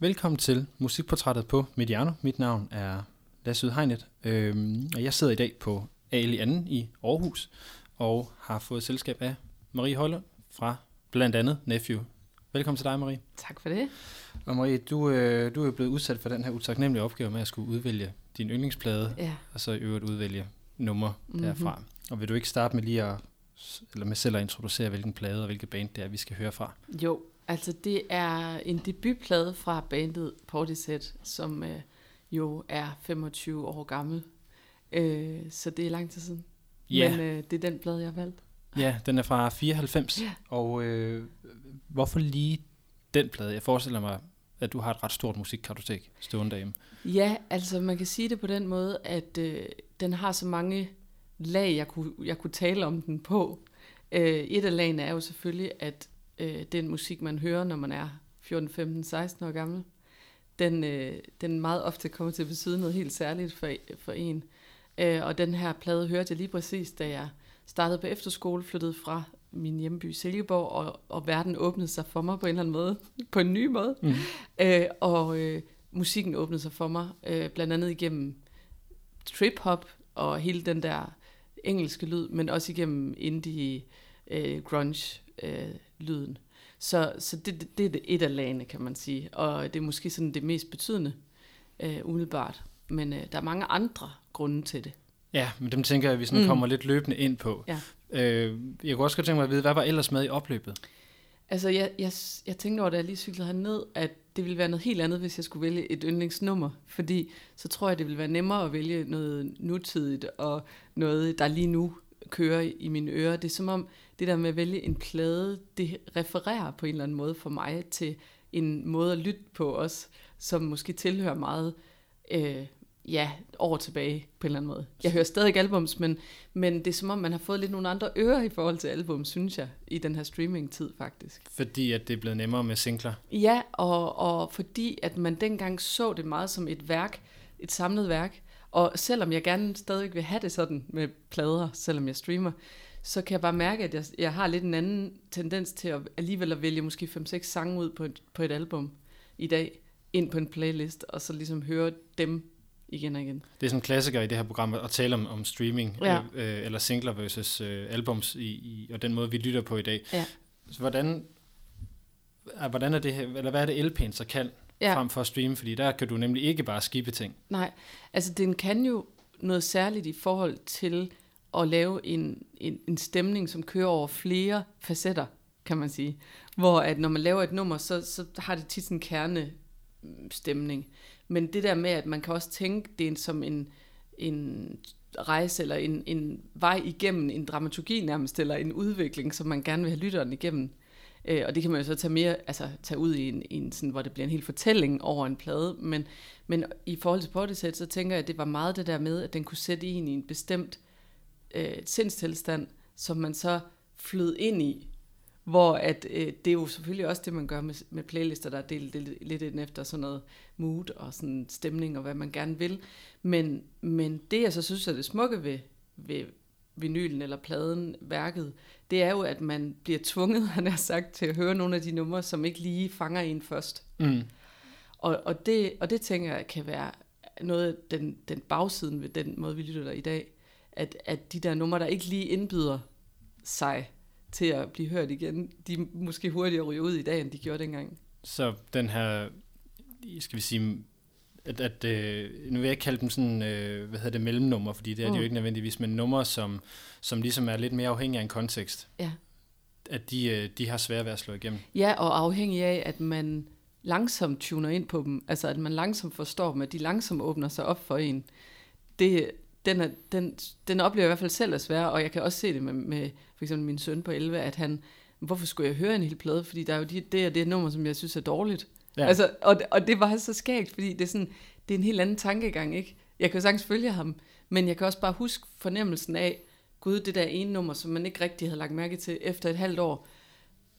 Velkommen til Musikportrættet på Mediano. Mit navn er Lasse Udhegnet, øhm, og jeg sidder i dag på Ali Anden i Aarhus, og har fået selskab af Marie Højlund fra blandt andet Nephew. Velkommen til dig, Marie. Tak for det. Og Marie, du, øh, du er blevet udsat for den her utaknemmelige opgave med at skulle udvælge din yndlingsplade, Ja. og så i øvrigt udvælge nummer Mhm. derfra. Og vil du ikke starte med lige at, eller med selv at introducere, hvilken plade og hvilke band det er, vi skal høre fra? Jo, altså det er en debutplade fra bandet Portishead, som øh, jo er 25 år gammel. Øh, så det er lang tid siden. Ja. Men øh, det er den plade, jeg har valgt. Ja, den er fra 94, Ja. og øh, hvorfor lige den plade? Jeg forestiller mig, at du har et ret stort musikkartotek stående derhjemme. Ja, altså man kan sige det på den måde, at øh, den har så mange lag, jeg kunne, jeg kunne tale om den på. Øh, et af lagene er jo selvfølgelig, at øh, den musik, man hører, når man er 14, 15, 16 år gammel, den, øh, den meget ofte kommer til at betyde noget helt særligt for, for en. Øh, og den her plade hørte jeg lige præcis, da jeg startede på efterskole, flyttede fra min hjemby Silkeborg, og, og verden åbnede sig for mig på en eller anden måde, på en ny måde. Mm. Øh, og øh, musikken åbnede sig for mig, øh, blandt andet igennem trip-hop og hele den der engelske lyd, men også igennem indie øh, grunge øh, lyden. Så, så det, det, det er et af lagene, kan man sige. Og det er måske sådan det mest betydende, øh, umiddelbart. Men øh, der er mange andre grunde til det. Ja, men dem tænker jeg, at vi sådan mm. Mm. kommer lidt løbende ind på. Ja. Øh, jeg kunne også godt tænke mig at vide, hvad var ellers med i opløbet? Altså, jeg, jeg, jeg tænkte over, da jeg lige cyklede herned, at det ville være noget helt andet, hvis jeg skulle vælge et yndlingsnummer. Fordi så tror jeg, det ville være nemmere at vælge noget nutidigt, og noget, der lige nu kører i mine ører. Det er som om, det der med at vælge en plade, det refererer på en eller anden måde for mig til en måde at lytte på også, som måske tilhører meget, øh, ja, år tilbage på en eller anden måde. Jeg hører stadig albums, men, men det er som om, man har fået lidt nogle andre ører i forhold til album, synes jeg, i den her streaming-tid faktisk. Fordi at det er blevet nemmere med singler. Ja, og, og fordi at man dengang så det meget som et værk, et samlet værk, og selvom jeg gerne stadig vil have det sådan med plader, selvom jeg streamer, så kan jeg bare mærke, at jeg, jeg har lidt en anden tendens til at alligevel at vælge måske 5-6 sange ud på et, på et album i dag, ind på en playlist, og så ligesom høre dem igen og igen. Det er sådan en klassiker i det her program at tale om, om streaming, Ja. øh, eller singler versus øh, albums, i, i, og den måde, vi lytter på i dag. Ja. Så hvordan, er, hvordan er det her, eller hvad er det LP'en så kan, Ja. frem for at streame? Fordi der kan du nemlig ikke bare skippe ting. Nej, altså den kan jo noget særligt i forhold til at lave en, en, en stemning, som kører over flere facetter, kan man sige. Hvor at når man laver et nummer, så, så har det tit sådan en kerne stemning. Men det der med, at man kan også tænke det som en, en rejse, eller en, en vej igennem en dramaturgi nærmest, eller en udvikling, som man gerne vil have lytteren igennem. Øh, og det kan man jo så tage mere, altså tage ud i en, en sådan, hvor det bliver en hel fortælling over en plade. Men, men i forhold til Portishead, så tænker jeg, at det var meget det der med, at den kunne sætte en i en bestemt øh, sindstilstand, som man så flød ind i. Hvor at, øh, det er jo selvfølgelig også det, man gør med, med playlister, der er delt lidt, lidt ind efter sådan noget mood og sådan stemning og hvad man gerne vil. Men, men det, jeg så synes er det smukke ved, ved vinylen eller pladen, værket, det er jo, at man bliver tvunget, han har sagt, til at høre nogle af de numre, som ikke lige fanger en først. Mm. Og, og, det, og det tænker jeg kan være noget af den, den bagsiden ved den måde, vi lytter der i dag. At, at de der numre, der ikke lige indbyder sig til at blive hørt igen, de måske hurtigere ryger ud i dag, end de gjorde dengang. Så den her, skal vi sige, at, at øh, nu vil jeg ikke kalde dem sådan, øh, hvad hedder det, mellemnummer, fordi det er mm. de jo Mm. ikke nødvendigvis, men numre, som, som ligesom er lidt mere afhængige af en kontekst. Ja. At de, øh, de har svært ved at slå igennem. Ja, og afhængig af, at man langsomt tuner ind på dem, altså at man langsomt forstår dem, at de langsomt åbner sig op for en. Det, den, er, den, den oplever jeg i hvert fald selv er svær, og jeg kan også se det med, med for eksempel min søn på 11, at han, hvorfor skulle jeg høre en hel plade, fordi der er jo de, det og det nummer, som jeg synes er dårligt. Ja. Altså, og, og det var så skægt, fordi det er, sådan, det er en helt anden tankegang, ikke? Jeg kan jo sagtens følge ham, men jeg kan også bare huske fornemmelsen af, gud, det der ene nummer, som man ikke rigtig havde lagt mærke til efter et halvt år,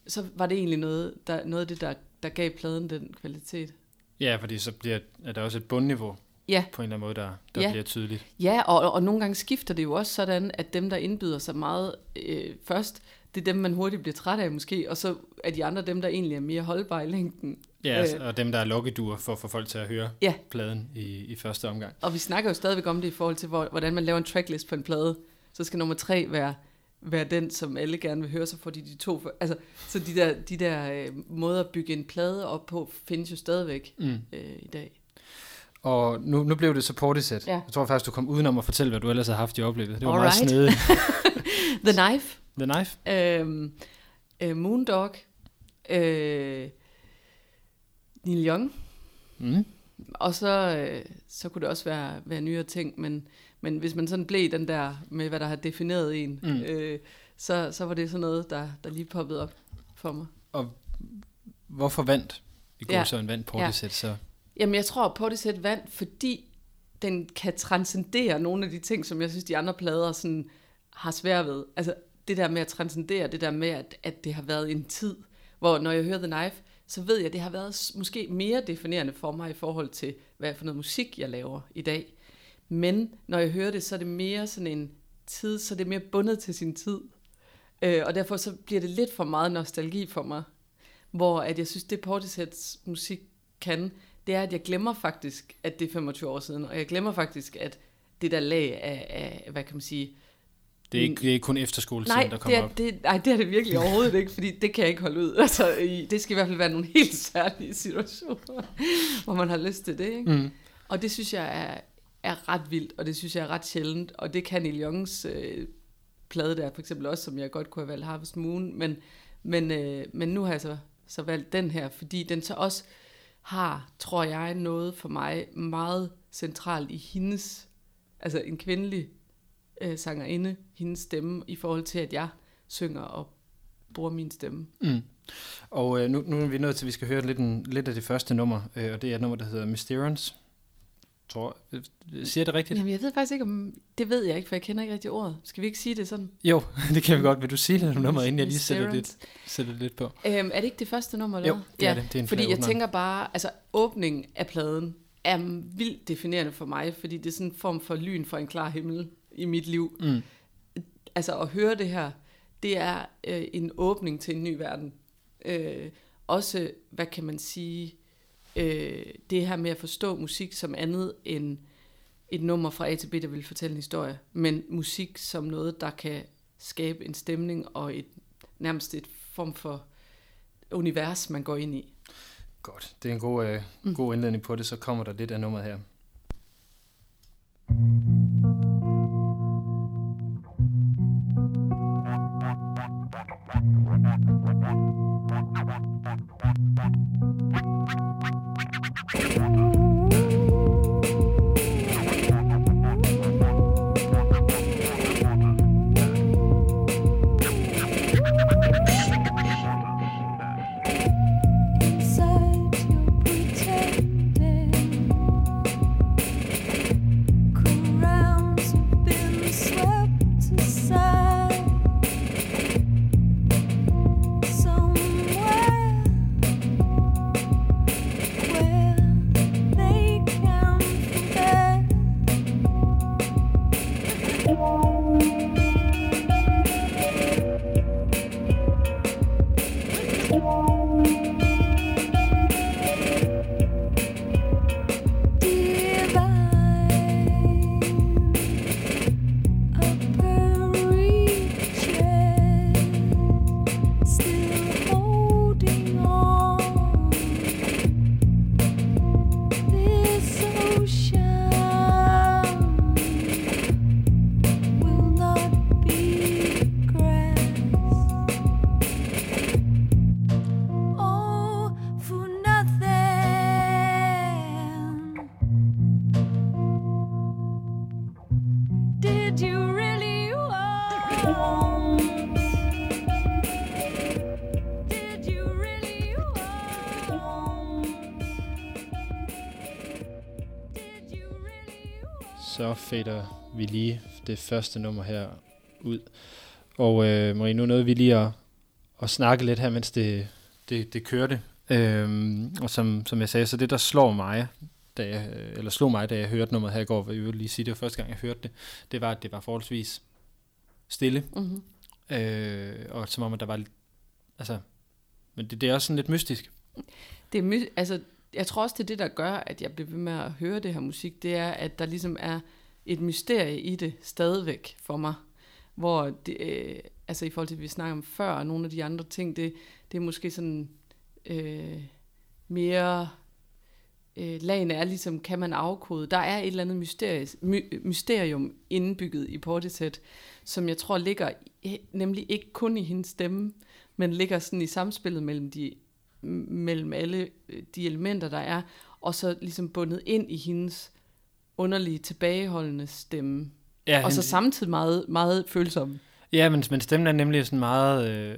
så var det egentlig noget, der, noget af det, der, der gav pladen den kvalitet. Ja, fordi så bliver, er der også et bundniveau Ja, på en eller anden måde, der, der Ja. bliver tydeligt. ja og, og nogle gange skifter det jo også sådan, at dem, der indbyder sig meget øh, først, det er dem, man hurtigt bliver træt af måske, og så er de andre dem, der egentlig er mere holdbare i længden. Ja, altså, og dem, der er lokkeduer for at få folk til at høre Ja. pladen i, i første omgang. Og vi snakker jo stadigvæk om det i forhold til, hvor, hvordan man laver en tracklist på en plade. Så skal nummer tre være, være den, som alle gerne vil høre, så får de de to... For, altså, så de der, de der øh, måder at bygge en plade op på, findes jo stadigvæk Mm. øh, i dag. Og nu, nu blev det så Portishead. Ja. Jeg tror faktisk, du kom udenom at fortælle, hvad du ellers har haft i oplevet. Det var meget Alright. snedigt. The Knife, The Knife? øh, øh, Moondog, øh, Neil Young, Mm. Og så, øh, så kunne det også være, være nyere ting, men, men hvis man sådan blev den der med, hvad der har defineret en, Mm. øh, så, så var det sådan noget, der, der lige poppede op for mig. Hvorfor vandt? I går Ja. så en vandt Portishead, så... Jamen, jeg tror, at Portishead vandt, fordi den kan transcendere nogle af de ting, som jeg synes, de andre plader sådan har svært ved. Altså, det der med at transcendere, det der med, at, at det har været en tid, hvor når jeg hører The Knife, så ved jeg, at det har været måske mere definerende for mig i forhold til, hvad for noget musik, jeg laver i dag. Men når jeg hører det, så er det mere sådan en tid, så er det mere bundet til sin tid. Øh, og derfor så bliver det lidt for meget nostalgi for mig. Hvor at jeg synes, det Portisheads musik kan, det er, at jeg glemmer faktisk, at det er 25 år siden. Og jeg glemmer faktisk, at det der lag af, af hvad kan man sige, Det er ikke, det er ikke kun efterskoletiden, Nej, der det kommer er, op. det, nej, det er det virkelig overhovedet ikke, fordi det kan jeg ikke holde ud. Altså, det skal i hvert fald være nogle helt særlige situationer, hvor man har lyst til det. Ikke? Mm. Og det synes jeg er, er ret vildt, og det synes jeg er ret sjældent. Og det kan Neil Youngs øh, plade der for eksempel også, som jeg godt kunne have valgt Harvest Moon. Men, men, øh, men nu har jeg så, så valgt den her, fordi den så også har, tror jeg, noget for mig meget centralt i hendes, altså en kvindelig øh, sangerinde, hendes stemme, i forhold til, at jeg synger og bruger min stemme. Mm. Og øh, nu, nu er vi nødt til, at vi skal høre lidt, en, lidt af det første nummer, øh, og det er et nummer, der hedder Mysterians. Tror, øh, siger jeg det rigtigt? Jamen, jeg ved faktisk ikke om... Det ved jeg ikke, for jeg kender ikke rigtig ordet. Skal vi ikke sige det sådan? Jo, det kan vi godt. Vil du sige lidt om nummeret, inden jeg lige sætter lidt, sætter lidt på? Øhm, er det ikke det første nummer, eller Jo, det er det. Det er en fordi jeg tænker bare, altså åbningen af pladen er vildt definerende for mig, fordi det er sådan en form for lyn fra en klar himmel i mit liv. Mm. Altså at høre det her, det er øh, en åbning til en ny verden. Øh, også, hvad kan man sige, øh, det her med at forstå musik som andet end et nummer fra A til B, der vil fortælle en historie, men musik som noget, der kan skabe en stemning og et nærmest et form for univers, man går ind i. Godt, det er en god, øh, Mm. god indledning på det, så kommer der lidt af nummeret her. Inside fader vi lige det første nummer her ud. Og øh, Marie, nu nåede vi lige at, at snakke lidt her, mens det, det, det kørte. Øhm, og som, som jeg sagde, så det der slår mig, da jeg, eller slog mig, da jeg hørte nummeret her i går, vil jeg vil lige sige, det var første gang, jeg hørte det, det var, at det var forholdsvis stille. Mm-hmm. Øh, og som om, at der var altså, men det, det er også sådan lidt mystisk. Det er my- altså, jeg tror også, det er det, der gør, at jeg bliver ved med at høre det her musik, det er, at der ligesom er et mysterie i det stadigvæk for mig. Hvor det, øh, altså i forhold til, at vi snakker om før, og nogle af de andre ting, det, det er måske sådan øh, mere... Øh, lagene er ligesom, kan man afkode. Der er et eller andet mysterie, my, mysterium indbygget i Portishead, som jeg tror ligger nemlig ikke kun i hendes stemme, men ligger sådan i samspillet mellem de mellem alle øh, de elementer, der er, og så ligesom bundet ind i hendes underlige, tilbageholdende stemme. Ja, og så hende- samtidig meget, meget følsom. Ja, men, men stemmen er nemlig sådan meget, øh,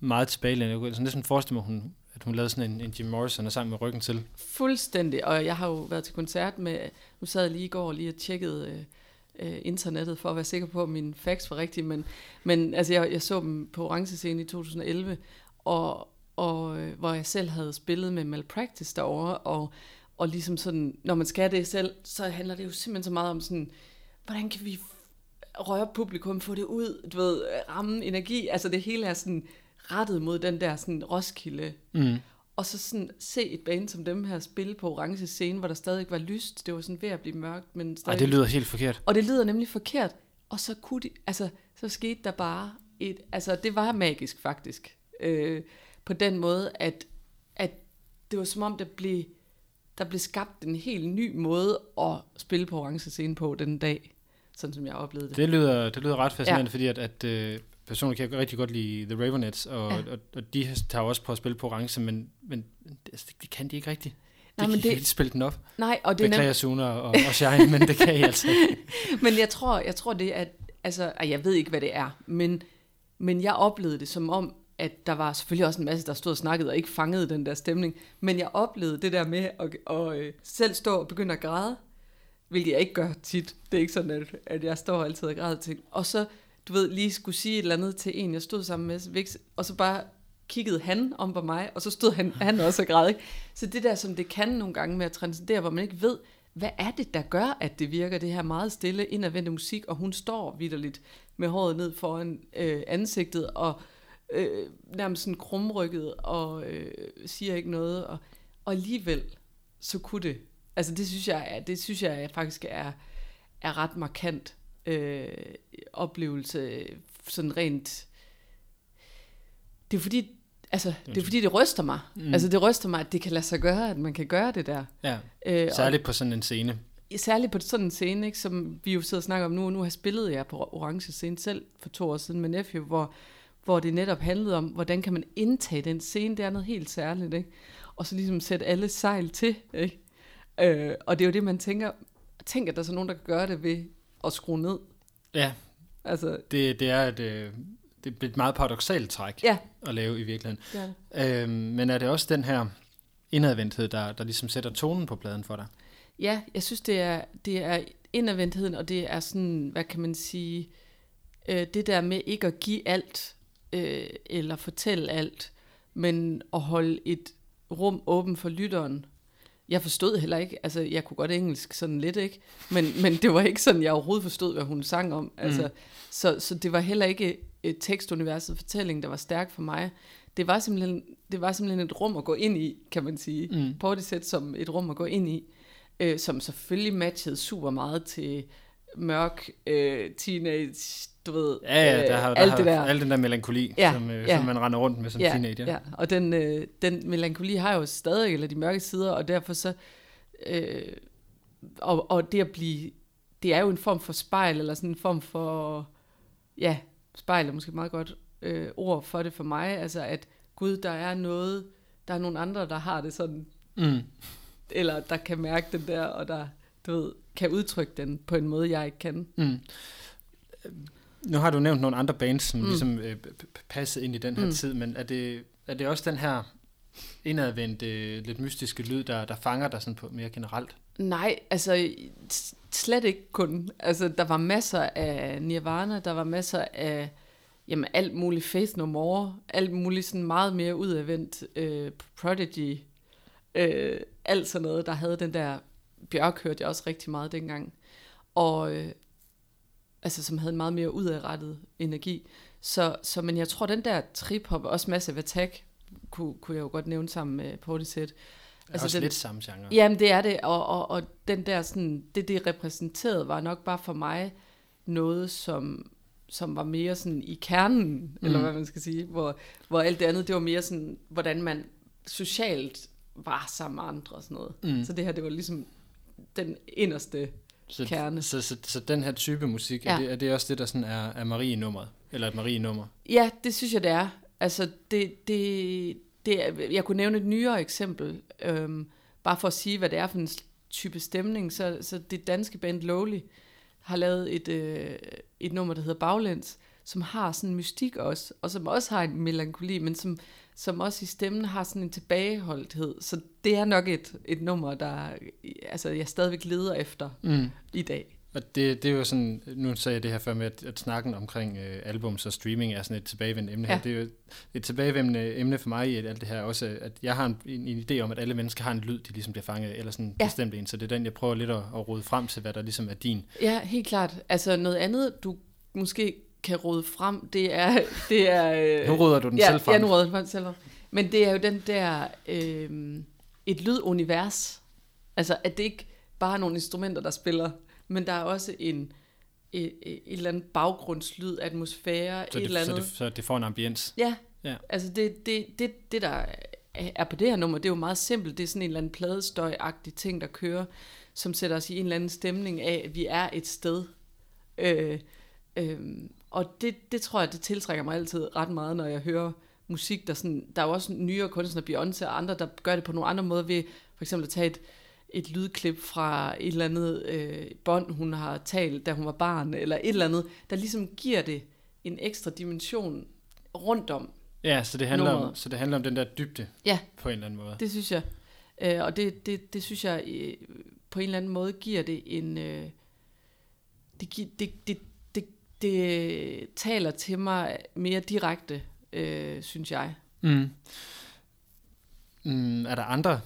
meget tilbagelænet. Jeg kunne sådan næsten forestille mig, hun, at hun lavede sådan en, en Jim Morrison og sang med ryggen til. Fuldstændig, og jeg har jo været til koncert med, nu sad jeg lige i går lige og tjekkede øh, øh, internettet for at være sikker på, at min facts var rigtige, men, men altså, jeg, jeg så dem på Orange Scene i 2011, og, og øh, hvor jeg selv havde spillet med Malpractice derovre, og, og ligesom sådan, når man skal det selv, så handler det jo simpelthen så meget om sådan, hvordan kan vi røre publikum, få det ud, du ved, ramme energi, altså det hele er sådan rettet mod den der sådan Roskilde Mm. og så sådan se et band som dem her spille på orange scene, hvor der stadig var lyst. Det var sådan ved at blive mørkt, men Ej, stadig... det lyder helt forkert. Og det lyder nemlig forkert. Og så kunne de, altså, så skete der bare et, altså det var magisk faktisk. Øh, på den måde, at, at det var som om, der blev, der blev skabt en helt ny måde at spille på orange scene på den dag. Sådan som jeg oplevede det. Det lyder, det lyder ret fascinerende, Ja. fordi at, at øh, personligt kan jeg rigtig godt lide The Ravenettes, og, Ja. og, og de tager også på at spille på orange, men, men det, altså, det kan de ikke rigtigt. Nej, kan men ikke det- rigtig spille den op. Nej, og det er Beklager Suna og, og Shine, men det kan I altså ikke. Men jeg tror, jeg tror det at, altså, jeg ved ikke, hvad det er, men, men jeg oplevede det som om, at der var selvfølgelig også en masse, der stod og snakkede og ikke fangede den der stemning, men jeg oplevede det der med at, at øh, selv stå og begynde at græde, hvilket jeg ikke gør tit. Det er ikke sådan, at, at jeg står altid og græder ting. Og så, du ved, lige skulle sige et eller andet til en, jeg stod sammen med, og så bare kiggede han om på mig, og så stod han, han også og græd. Ikke? Så det der, som det kan nogle gange med at transcendere, hvor man ikke ved, hvad er det, der gør, at det virker, det her meget stille, indadvendte musik, og hun står vidderligt med håret ned foran øh, ansigtet, og øh, nærmest sådan krumrykket, og øh, siger ikke noget, og, og alligevel, så kunne det. Altså det synes jeg, er, det synes jeg faktisk er, er ret markant øh, oplevelse, sådan rent, det er fordi, altså, det er fordi, det ryster mig. Mm. Altså, det ryster mig, at det kan lade sig gøre, at man kan gøre det der. Ja, Øh, særligt på sådan en scene. og særligt på sådan en scene, ikke, som vi jo sidder og snakker om nu. Nu har spillet jeg på Orange Scene selv for to år siden med Nephew, hvor, hvor det netop handlede om, hvordan kan man indtage den scene. Det er noget helt særligt, ikke? Og så ligesom sætte alle sejl til, ikke? Øh, og det er jo det, man tænker, tænk, at der er så nogen, der kan gøre det ved at skrue ned. Ja, Altså, det, det er et, øh, det er et meget paradoxalt træk ja, at lave i virkeligheden. det. Øhm, men er det også den her indadvendthed, der, der ligesom sætter tonen på pladen for dig? Ja, jeg synes, det er, det er indadvendtheden, og det er sådan, hvad kan man sige, øh, det der med ikke at give alt, øh, eller fortælle alt, men at holde et rum åben for lytteren. Jeg forstod heller ikke, altså jeg kunne godt engelsk sådan lidt, ikke? Men, men det var ikke sådan, jeg overhovedet forstod, hvad hun sang om. Altså, så, så det var heller ikke et tekstuniverset fortælling, der var stærk for mig. Det var simpelthen, det var simpelthen et rum at gå ind i, kan man sige. Mm. Portishead som et rum at gå ind i, øh, som selvfølgelig matchede super meget til mørk øh, teenage, du ved, Ja, ja, der øh, har, der alt har, det der. Al den der melankoli, Ja, som, øh, ja. som man render rundt med som ja, teenager. Ja, og den, øh, den melankoli har jo stadig, eller de mørke sider, og derfor så, øh, og, og det at blive, det er jo en form for spejl, eller sådan en form for, ja, spejl er måske meget godt øh, ord for det for mig, altså at Gud, der er noget, der er nogle andre, der har det sådan, Mm. eller der kan mærke den der, og der, du ved, kan udtrykke den på en måde, jeg ikke kan. Mm. Nu har du nævnt nogle andre bands, som Mm. ligesom øh, passede ind i den her Mm. tid, men er det, er det også den her indadvendte, lidt mystiske lyd, der, der fanger dig sådan på mere generelt? Nej, altså slet ikke kun. Altså, der var masser af Nirvana, der var masser af jamen, alt muligt Faith No More, alt muligt sådan meget mere udadvendt øh, Prodigy, øh, alt sådan noget, der havde den der, Bjørk hørte jeg også rigtig meget dengang. Og, øh, altså som havde en meget mere udadrettet energi. Så, så men jeg tror, den der trip-hop, også Massive Attack, kunne, kunne jeg jo godt nævne sammen med Portishead. Altså også den- lidt samme genre. Jamen, det er det, og, og, og den der sådan, det, det repræsenterede, var nok bare for mig noget, som, som var mere sådan i kernen, mm. eller hvad man skal sige, hvor, hvor alt det andet, det var mere sådan, hvordan man socialt var sammen med andre og sådan noget. Mm. Så det her, det var ligesom den inderste så, kerne. Så, så, så, den her type musik. Ja. er, det, er det også det, der sådan er, er Marie-nummeret? Eller et Marie-nummer? Ja, det synes jeg, det er. Altså, det, det, det er, jeg kunne nævne et nyere eksempel, øhm, bare for at sige, hvad det er for en type stemning. Så, så det danske band Lowly har lavet et, øh, et nummer, der hedder Baglæns, som har sådan en mystik også, og som også har en melankoli, men som, som også i stemmen har sådan en tilbageholdthed. Så det er nok et, et nummer, der altså, jeg stadigvæk leder efter Mm. i dag. Og det, det er jo sådan, nu sagde jeg det her før med, at, at snakken omkring øh, albums og streaming er sådan et tilbagevendende emne ja. Her. Det er jo et tilbagevendende emne for mig i alt det her også, at jeg har en, en, en idé om, at alle mennesker har en lyd, de ligesom bliver fanget af, eller sådan en Ja. bestemt en. Så det er den, jeg prøver lidt at, at rode frem til, hvad der ligesom er din. Ja, helt klart. Altså noget andet, du måske kan råde frem, det er... Det er øh, Nu råder du den ja, selv frem. Ja, nu råder den selv frem. Men det er jo den der... Øh, et lydunivers. Altså, at det ikke bare er nogle instrumenter, der spiller, men der er også en et, et, et eller andet baggrundslyd, atmosfære, så, et det, eller så, andet. det, så det får en ambiens. Ja, Ja. altså det, det, det, det, der er på det her nummer, det er jo meget simpelt. Det er sådan en eller anden pladestøj-agtig ting, der kører, som sætter os i en eller anden stemning af, at vi er et sted. Øh, øh, og det, det tror jeg, det tiltrækker mig altid ret meget, når jeg hører musik, der sådan, der er jo også nyere kunstnere, Beyoncé og andre, der gør det på nogle andre måder ved for eksempel at tage et, et lydklip fra et eller andet øh, bånd, hun har talt, da hun var barn, eller et eller andet, der ligesom giver det en ekstra dimension rundt om. Ja, så det, handler om, så det handler om den der dybde Ja, på en eller anden måde. det synes jeg. Øh, og det, det, det synes jeg øh, på en eller anden måde giver det en... Øh, det, gi- det, det, det, taler til mig mere direkte, øh, synes jeg. Mm. Mm, er der andre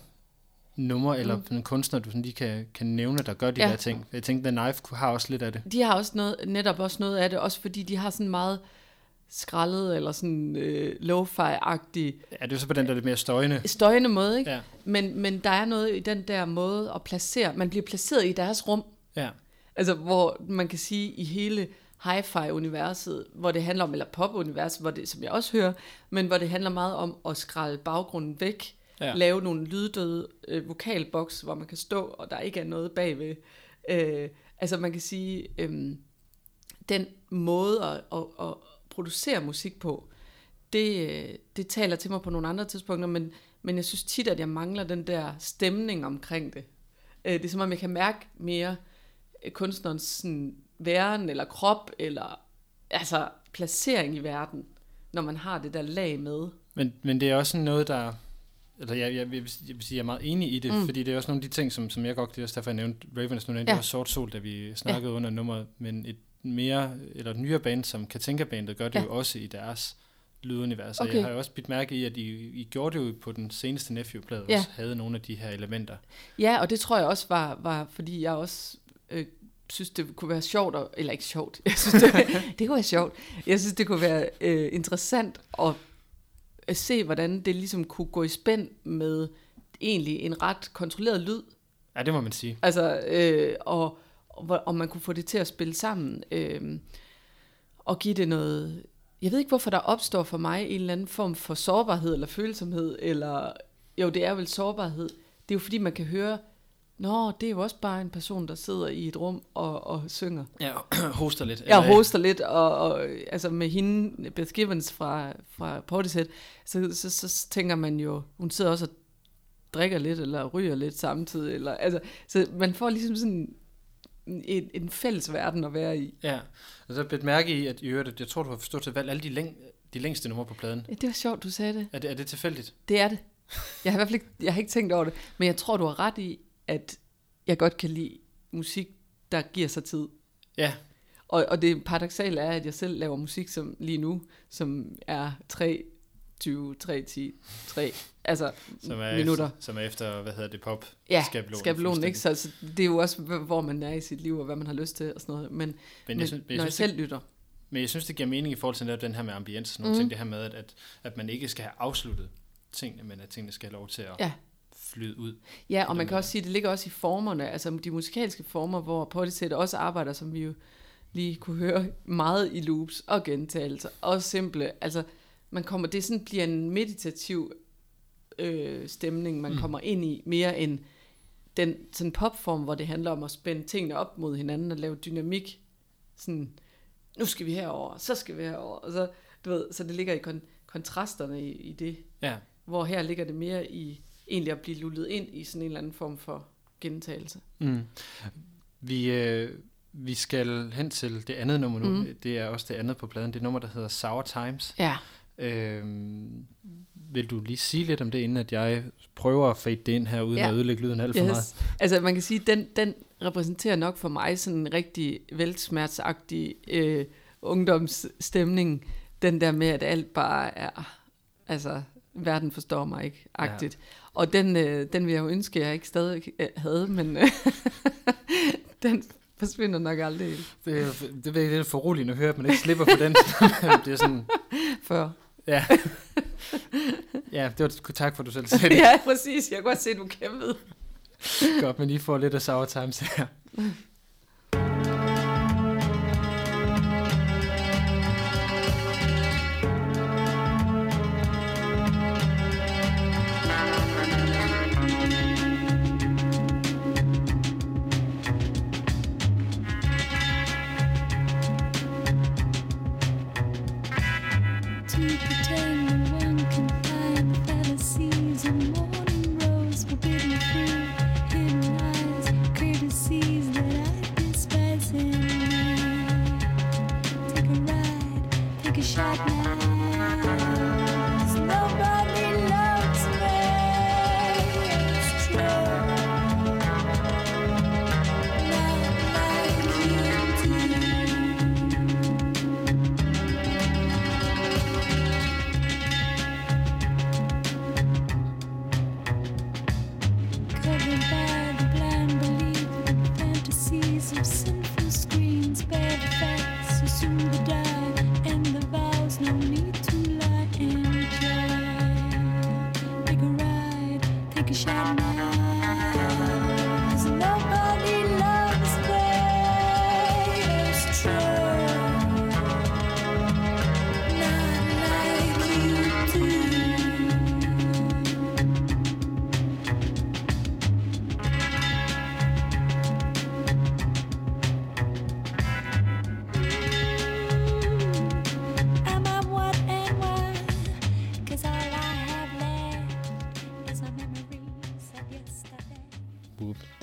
numre eller Mm. kunstnere, du sådan lige kan, kan nævne, der gør de Ja. der ting? Jeg tænkte, The Knife har også lidt af det. De har også noget, netop også noget af det, også fordi de har sådan meget skrællet eller sådan øh, lo-fi-agtig Ja, det er så på den der lidt mere støjende. støjende måde, ikke? Ja, Men, men der er noget i den der måde at placere, man bliver placeret i deres rum, ja. Altså, hvor man kan sige, i hele hi-fi-universet, hvor det handler om, eller pop-universet, hvor det, som jeg også hører, men hvor det handler meget om at skrælle baggrunden væk, Ja. ja. lave nogle lyddøde øh, vokalboks, hvor man kan stå, og der ikke er noget bagved. Øh, altså, man kan sige, øh, den måde at, at, at producere musik på, det, øh, det taler til mig på nogle andre tidspunkter, men, men jeg synes tit, at jeg mangler den der stemning omkring det. Øh, det er som om, jeg kan mærke mere øh, kunstnerens sådan, væren, eller krop, eller altså placering i verden, når man har det der lag med. Men, men det er også noget, der... Altså, jeg, jeg, jeg, vil, jeg vil sige, jeg er meget enig i det, mm. Fordi det er også nogle af de ting, som, som jeg godt, det er også derfor, jeg nævnte Ravens, nu nævnte Ja. også Sort Sol, da vi snakkede ja. under nummeret, men et mere, eller et nyere band, som Katinka-bandet, gør det ja. Jo også i deres lydunivers. Okay. jeg har jo også bidt mærke i, at I, I gjorde det jo på den seneste Nephew-plade, Ja. også havde nogle af de her elementer. Ja, og det tror jeg også var, var fordi jeg også øh, synes, det kunne være sjovt, at, eller ikke sjovt, jeg synes, det, det kunne være sjovt. Jeg synes, det kunne være øh, interessant at, at se, hvordan det ligesom kunne gå i spænd med egentlig en ret kontrolleret lyd. Ja, det må man sige. Altså, øh, og, om man kunne få det til at spille sammen, øh, og give det noget... Jeg ved ikke, hvorfor der opstår for mig en eller anden form for sårbarhed eller følsomhed, eller... Jo, det er vel sårbarhed. Det er jo fordi, man kan høre, Nå, det er jo også bare en person, der sidder i et rum og, og synger. Ja, hoster lidt. Eller- hoster lidt, og, og altså med hende, Beth Givens fra, fra Portishead, så, så, så tænker man jo, hun sidder også og drikker lidt, eller ryger lidt samtidig, eller, altså, så man får ligesom sådan en, en fælles verden at være i. Ja, og så bedt mærke i, at i øvrigt, jeg tror, du har forstået til valgt alle de, læng- de længste numre på pladen. Ja, det var sjovt, du sagde det. Er det, er det tilfældigt? Det er det. Jeg har i hvert fald ikke, jeg har ikke tænkt over det, men jeg tror, du har ret i, at jeg godt kan lide musik, der giver sig tid. Ja, Og, og det paradoxale er, at jeg selv laver musik som lige nu, som er tre 20, 3, 10, 3, altså Som er, minutter. Efter, som er efter, hvad hedder det, pop Ja, skabelonen skabelonen, ikke? Så, så det er jo også, hvor man er i sit liv, og hvad man har lyst til, og sådan noget. Men, Men men jeg, synes, men, når jeg jeg selv det, lytter, men jeg synes, det giver mening i forhold til den her med ambience, sådan nogle Mhm. ting, det her med, at, at, at man ikke skal have afsluttet tingene, men at tingene skal have lov til at Ja. Flyde ud. Ja, og man kan også sige, at det ligger også i formerne, altså de musikalske former, hvor Portishead også arbejder, som vi jo lige kunne høre, meget i loops og gentagelser, og simple, altså man kommer, det sådan bliver en meditativ øh, stemning, man mm. kommer ind i, mere end den sådan popform, hvor det handler om at spænde tingene op mod hinanden og lave dynamik, sådan, nu skal vi herover, så skal vi herover, og så, du ved, så det ligger i kon- kontrasterne i, i det, Ja, hvor her ligger det mere i egentlig at blive lullet ind i sådan en eller anden form for gentagelse. Mm. Vi, øh, vi skal hen til det andet nummer nu. Mm. Det er også det andet på pladen. Det er nummer, der hedder Sour Times. Ja. Øhm, vil du lige sige lidt om det, inden at jeg prøver at fade det ind her, uden Ja. at ødelægge lyden alt for meget? Yes. Altså man kan sige, den, den repræsenterer nok for mig sådan en rigtig velsmertsagtig øh, ungdomsstemning. Den der med, at alt bare er, altså verden forstår mig ikke, agtigt. Ja. Og den, øh, den vil jeg jo ønske, jeg ikke stadig øh, havde, men øh, den forsvinder nok aldrig helt Det, er- det, det er lidt for roligt at høre, at man ikke slipper på den. det er sådan, før. ja. Ja, det var tak for, at du selv sagde det. ja, præcis. Jeg kan godt se, at du kæmpede. Godt, men I får lidt af Sour Times her.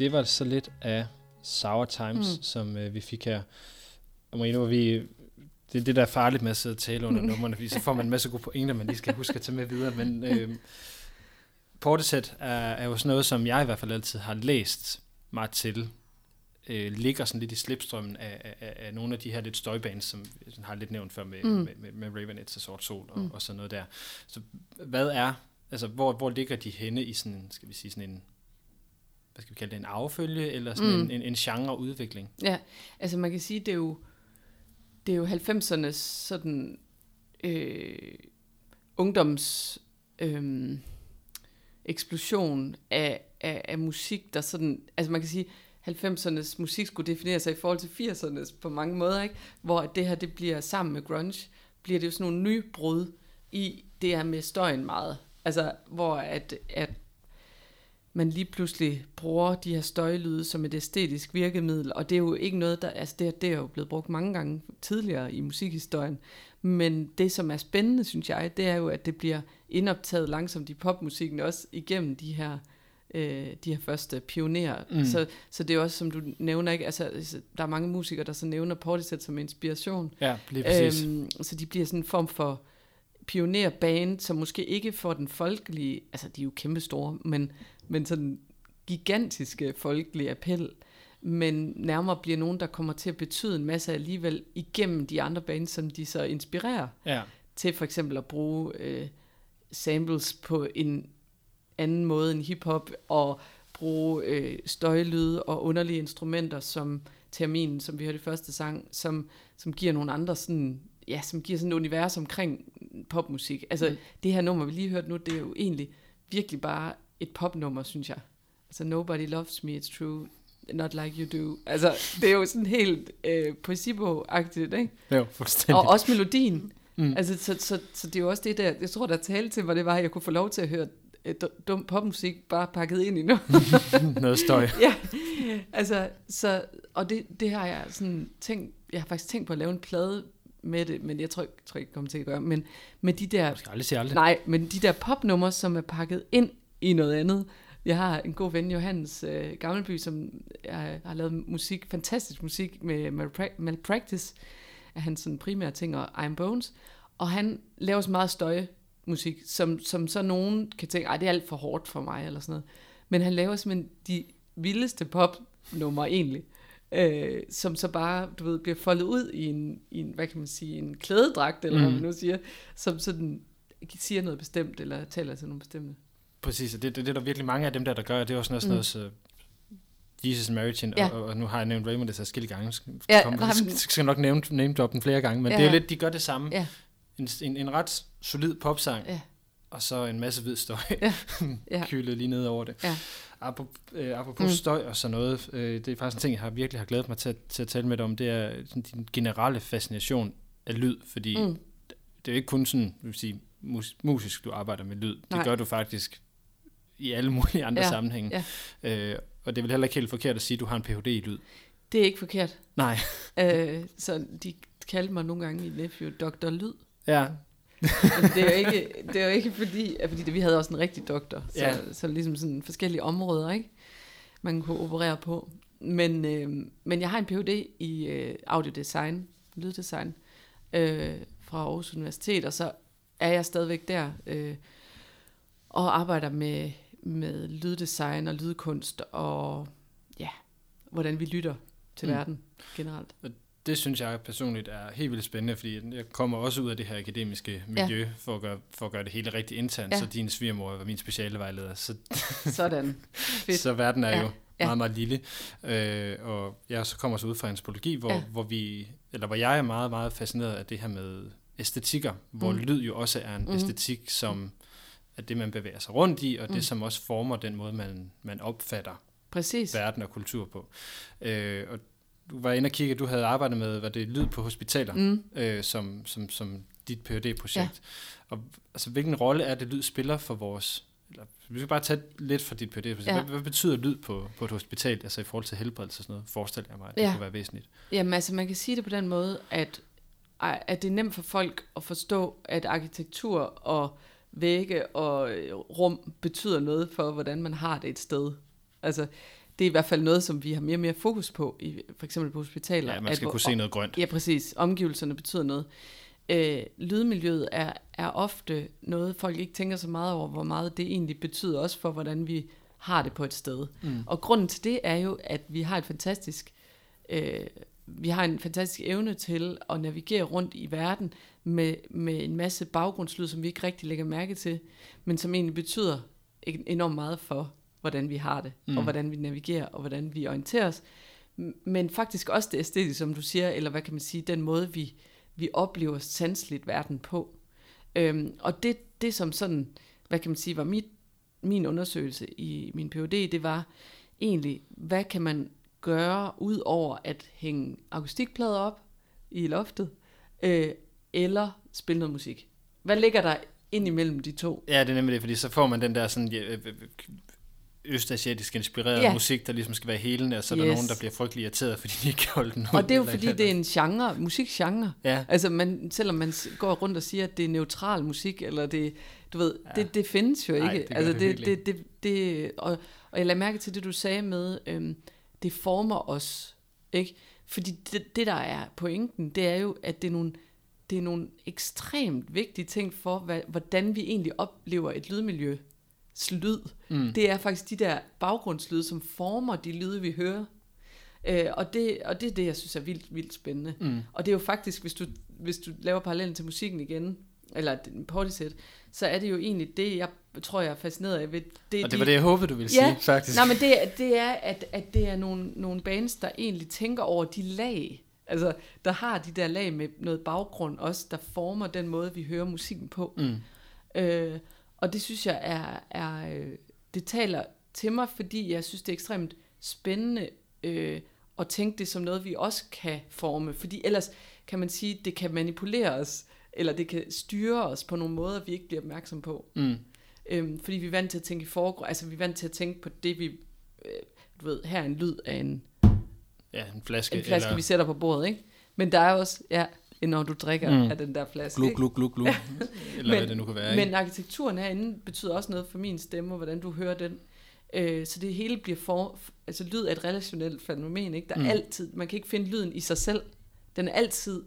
Det var så lidt af Sour Times, mm. som øh, vi fik her. Og var vi... Det er det, der er farligt med at sidde og tale under numrene, fordi så får man en masse gode pointer, man lige skal huske at tage med videre. Men øh, Portishead er, er jo sådan noget, som jeg i hvert fald altid har læst mig til. Øh, ligger sådan lidt i slipstrømmen af, af, af, nogle af de her lidt støjbands, som jeg har lidt nævnt før med, mm. Med, med, med Ravenettes og Sort Sol og, mm. og sådan noget der. Så hvad er, altså hvor, hvor ligger de henne i sådan, skal vi sige, sådan en, hvad skal vi kalde det, en affølge, eller sådan mm. En, en, en genreudvikling? Ja, altså man kan sige, det er jo, det er jo 90'ernes sådan øh, ungdoms øh, eksplosion af, af, af musik, der sådan, altså man kan sige, 90'ernes musik skulle definere sig i forhold til 80'ernes på mange måder, ikke? hvor at det her det bliver sammen med grunge, bliver det jo sådan nogle nye brud i det her med støjen meget. Altså, hvor at, at man lige pludselig bruger de her støjlyde som et æstetisk virkemiddel, og det er jo ikke noget, der, altså det, det er jo blevet brugt mange gange tidligere i musikhistorien, men det, som er spændende, synes jeg, det er jo, at det bliver indoptaget langsomt i popmusikken, også igennem de her, øh, de her første pionerer. Mm. Så, så det er også, som du nævner, ikke? Altså, altså, der er mange musikere, der så nævner Portishead som inspiration, Ja, lige præcis. Øhm, så de bliver sådan en form for pionerband, som måske ikke får den folkelige, altså de er jo kæmpe store, men, men sådan gigantiske folkelige appel, men nærmere bliver nogen, der kommer til at betyde en masse alligevel igennem de andre bands, som de så inspirerer ja. til for eksempel at bruge øh, samples på en anden måde end hiphop, og bruge øh, støjlyde og underlige instrumenter som termin, som vi hørte i første sang, som, som giver nogle andre sådan, ja, som giver sådan et univers omkring popmusik. Altså, mm. det her nummer, vi lige hørte nu, det er jo egentlig virkelig bare et popnummer, synes jeg. Altså, Nobody Loves Me, It's True, Not Like You Do. Altså, det er jo sådan helt øh, poesibo-agtigt, ikke? Jo, fuldstændig. Og også melodien. Mm. Altså, så, så, så det er jo også det der, jeg tror, der talte til mig, det var, at jeg kunne få lov til at høre øh, du- dum popmusik bare pakket ind i noget. Noget støj. ja, altså, så, og det, det har jeg sådan tænkt, jeg har faktisk tænkt på at lave en plade med det, men jeg tror, ikke- tror ikke, jeg kommer til at gøre, men med de der, Jeg skal aldrig sige aldrig. nej, men de der popnumre, som er pakket ind i noget andet. Jeg har en god ven, Johannes øh, Gammelby, som jeg har lavet musik, fantastisk musik med Malpra- Malpractice, er hans sådan primære ting, og I'm Bones, og han laver så meget støjmusik, som, som så nogen kan tænke, ej, det er alt for hårdt for mig, eller sådan noget. Men han laver simpelthen de vildeste popnumre egentlig, øh, som så bare, du ved, bliver foldet ud i en, i en hvad kan man sige, en klædedragt, eller mm. hvad man nu siger, som sådan siger noget bestemt, eller taler til nogle bestemte. Præcis, og det, det, det er der virkelig mange af dem der, der gør, det er også sådan noget, sådan noget så Jesus and Mary Chain, Ja. og, og, nu har jeg nævnt Raymond det så skille gange, skal, Ja, men- skal, skal nok nævne, name drop den flere gange, men Ja, det er jo lidt, de gør det samme. Ja. En, en, en ret solid popsang, Ja. og så en masse hvid støj, Ja. Ja. kylet lige ned over det. Ja. Apropos, øh, apropos Mm. mm. støj og sådan noget, øh, det er faktisk en ting, jeg har virkelig har glædet mig til, at- til at tale med dig om, det er din generelle fascination af lyd, fordi Mm. mm. det er jo ikke kun sådan, vil sige, mus, musisk, du arbejder med lyd. Det Nej. gør du faktisk i alle mulige andre Ja, sammenhænge. Ja. Øh, og det er vel heller ikke helt forkert at sige, at du har en Ph.D. i lyd. Det er ikke forkert. Nej. Øh, så de kaldte mig nogle gange i nephew Dr. Lyd. Ja, Men det er jo ikke, det er jo ikke fordi, at fordi det, vi havde også en rigtig doktor. Så, Ja. så ligesom sådan forskellige områder, ikke? Man kunne operere på. Men, øh, men jeg har en Ph.D. i øh, audiodesign, lyddesign, øh, fra Aarhus Universitet, og så er jeg stadigvæk der øh, og arbejder med, med lyddesign og lydkunst og ja, hvordan vi lytter til mm. Verden generelt. det synes jeg personligt er helt vildt spændende, fordi jeg kommer også ud af det her akademiske miljø ja. for, at gøre, for at gøre det hele rigtig internt, Ja. så din svigermor var min specialevejleder, så, Sådan. Fedt. så verden er Ja, jo ja. meget, meget lille. Øh, og jeg så kommer så ud fra antropologi, hvor, Ja. hvor vi, eller hvor jeg er meget, meget fascineret af det her med æstetikker, hvor Mm. lyd jo også er en mm. æstetik, som er det, man bevæger sig rundt i, og Mm. det, som også former den måde, man, man opfatter Præcis. verden og kultur på. Øh, og du var inde og kigge, du havde arbejdet med, hvad det lyd på hospitaler, Mm. øh, som, som, som dit phd projekt Ja. Og altså, hvilken rolle er det, lyd spiller for vores... Eller, vi skal bare tage lidt fra dit phd projekt Ja. Hvad, hvad betyder lyd på, på et hospital, altså i forhold til helbredelse og sådan noget? Forestiller jeg mig, at det Ja. ja. kunne være væsentligt. Jamen altså, man kan sige det på den måde, at, at det er nemt for folk at forstå, at arkitektur og vægge og øh, rum betyder noget for, hvordan man har det et sted. Altså, det er i hvert fald noget, som vi har mere og mere fokus på, i, for eksempel på hospitaler. Ja, man at skal hvor- kunne se noget grønt. Ja, præcis. Omgivelserne betyder noget. Øh, lydmiljøet er, er ofte noget, folk ikke tænker så meget over, hvor meget det egentlig betyder også for, hvordan vi har det på et sted. Mm. Og grunden til det er jo, at vi har et fantastisk, øh, vi har en fantastisk evne til at navigere rundt i verden med, med en masse baggrundslyd, som vi ikke rigtig lægger mærke til, men som egentlig betyder en- enormt meget for, hvordan vi har det, mm. Og hvordan vi navigerer, og hvordan vi orienterer os. Men faktisk også det æstetiske, som du siger, eller hvad kan man sige, den måde, vi, vi oplever sanseligt verden på. Øhm, og det, det som sådan, hvad kan man sige, var mit, min undersøgelse i min PhD, det var egentlig, hvad kan man gøre ud over at hænge akustikplader op i loftet, øh, eller spille noget musik. Hvad ligger der ind imellem de to? Ja, det er nemlig det, fordi så får man den der sådan ja, øh, øh, østasiatisk inspireret Ja. musik, der ligesom skal være helende, og så er der Yes. nogen, der bliver frygtelig irriteret, fordi de ikke kan holde den. Og det er jo fordi, et det er en genre, musikgenre. Ja, Altså, man, selvom man går rundt og siger, at det er neutral musik, eller det, du ved, ja. Det, det findes jo ikke. Nej, det altså, det det, det, det, det, og, og jeg lader mærke til det, du sagde med, øhm, det former os, ikke? Fordi det, det, der er pointen, det er jo, at det er nogle, det er nogle ekstremt vigtige ting for, hvad, hvordan vi egentlig oplever et lydmiljø. Lyd. mm. Det er faktisk de der baggrundslyde, som former de lyde, vi hører. Øh, og, det, og det er det, jeg synes er vildt, vildt spændende. Mm. Og det er jo faktisk, hvis du, hvis du laver parallellen til musikken igen, eller partysæt, så er det jo egentlig det, jeg tror, jeg er fascineret af. Ved, det, Og det var det, jeg håbede, du ville sige, faktisk. Nej, men det, er- det er, at, at det er nogle, nogle bands, der egentlig tænker over de lag, altså der har de der lag med noget baggrund også, der former den måde, vi hører musikken på. Mm. Øh, og det synes jeg er, er øh, det taler til mig, fordi jeg synes, det er ekstremt spændende øh, at tænke det som noget, vi også kan forme. Fordi ellers kan man sige, det kan manipulere os, eller det kan styre os på nogle måder, vi ikke bliver opmærksom på. Mm. Øhm, fordi vi er vant til at tænke i forgrund, altså vi er vant til at tænke på det, vi, øh, du ved, her er en lyd af en, Ja, en flaske. en flaske, eller vi sætter på bordet, ikke? Men der er også, ja, når du drikker Mm. af den der flaske, gluk, gluk, gluk, gluk. Eller hvad det nu kan være. Men ikke? arkitekturen herinde betyder også noget for min stemme, og hvordan du hører den. Øh, så det hele bliver for... Altså lyd er et relationelt fænomen, ikke? Der er Mm. altid... Man kan ikke finde lyden i sig selv. Den er altid...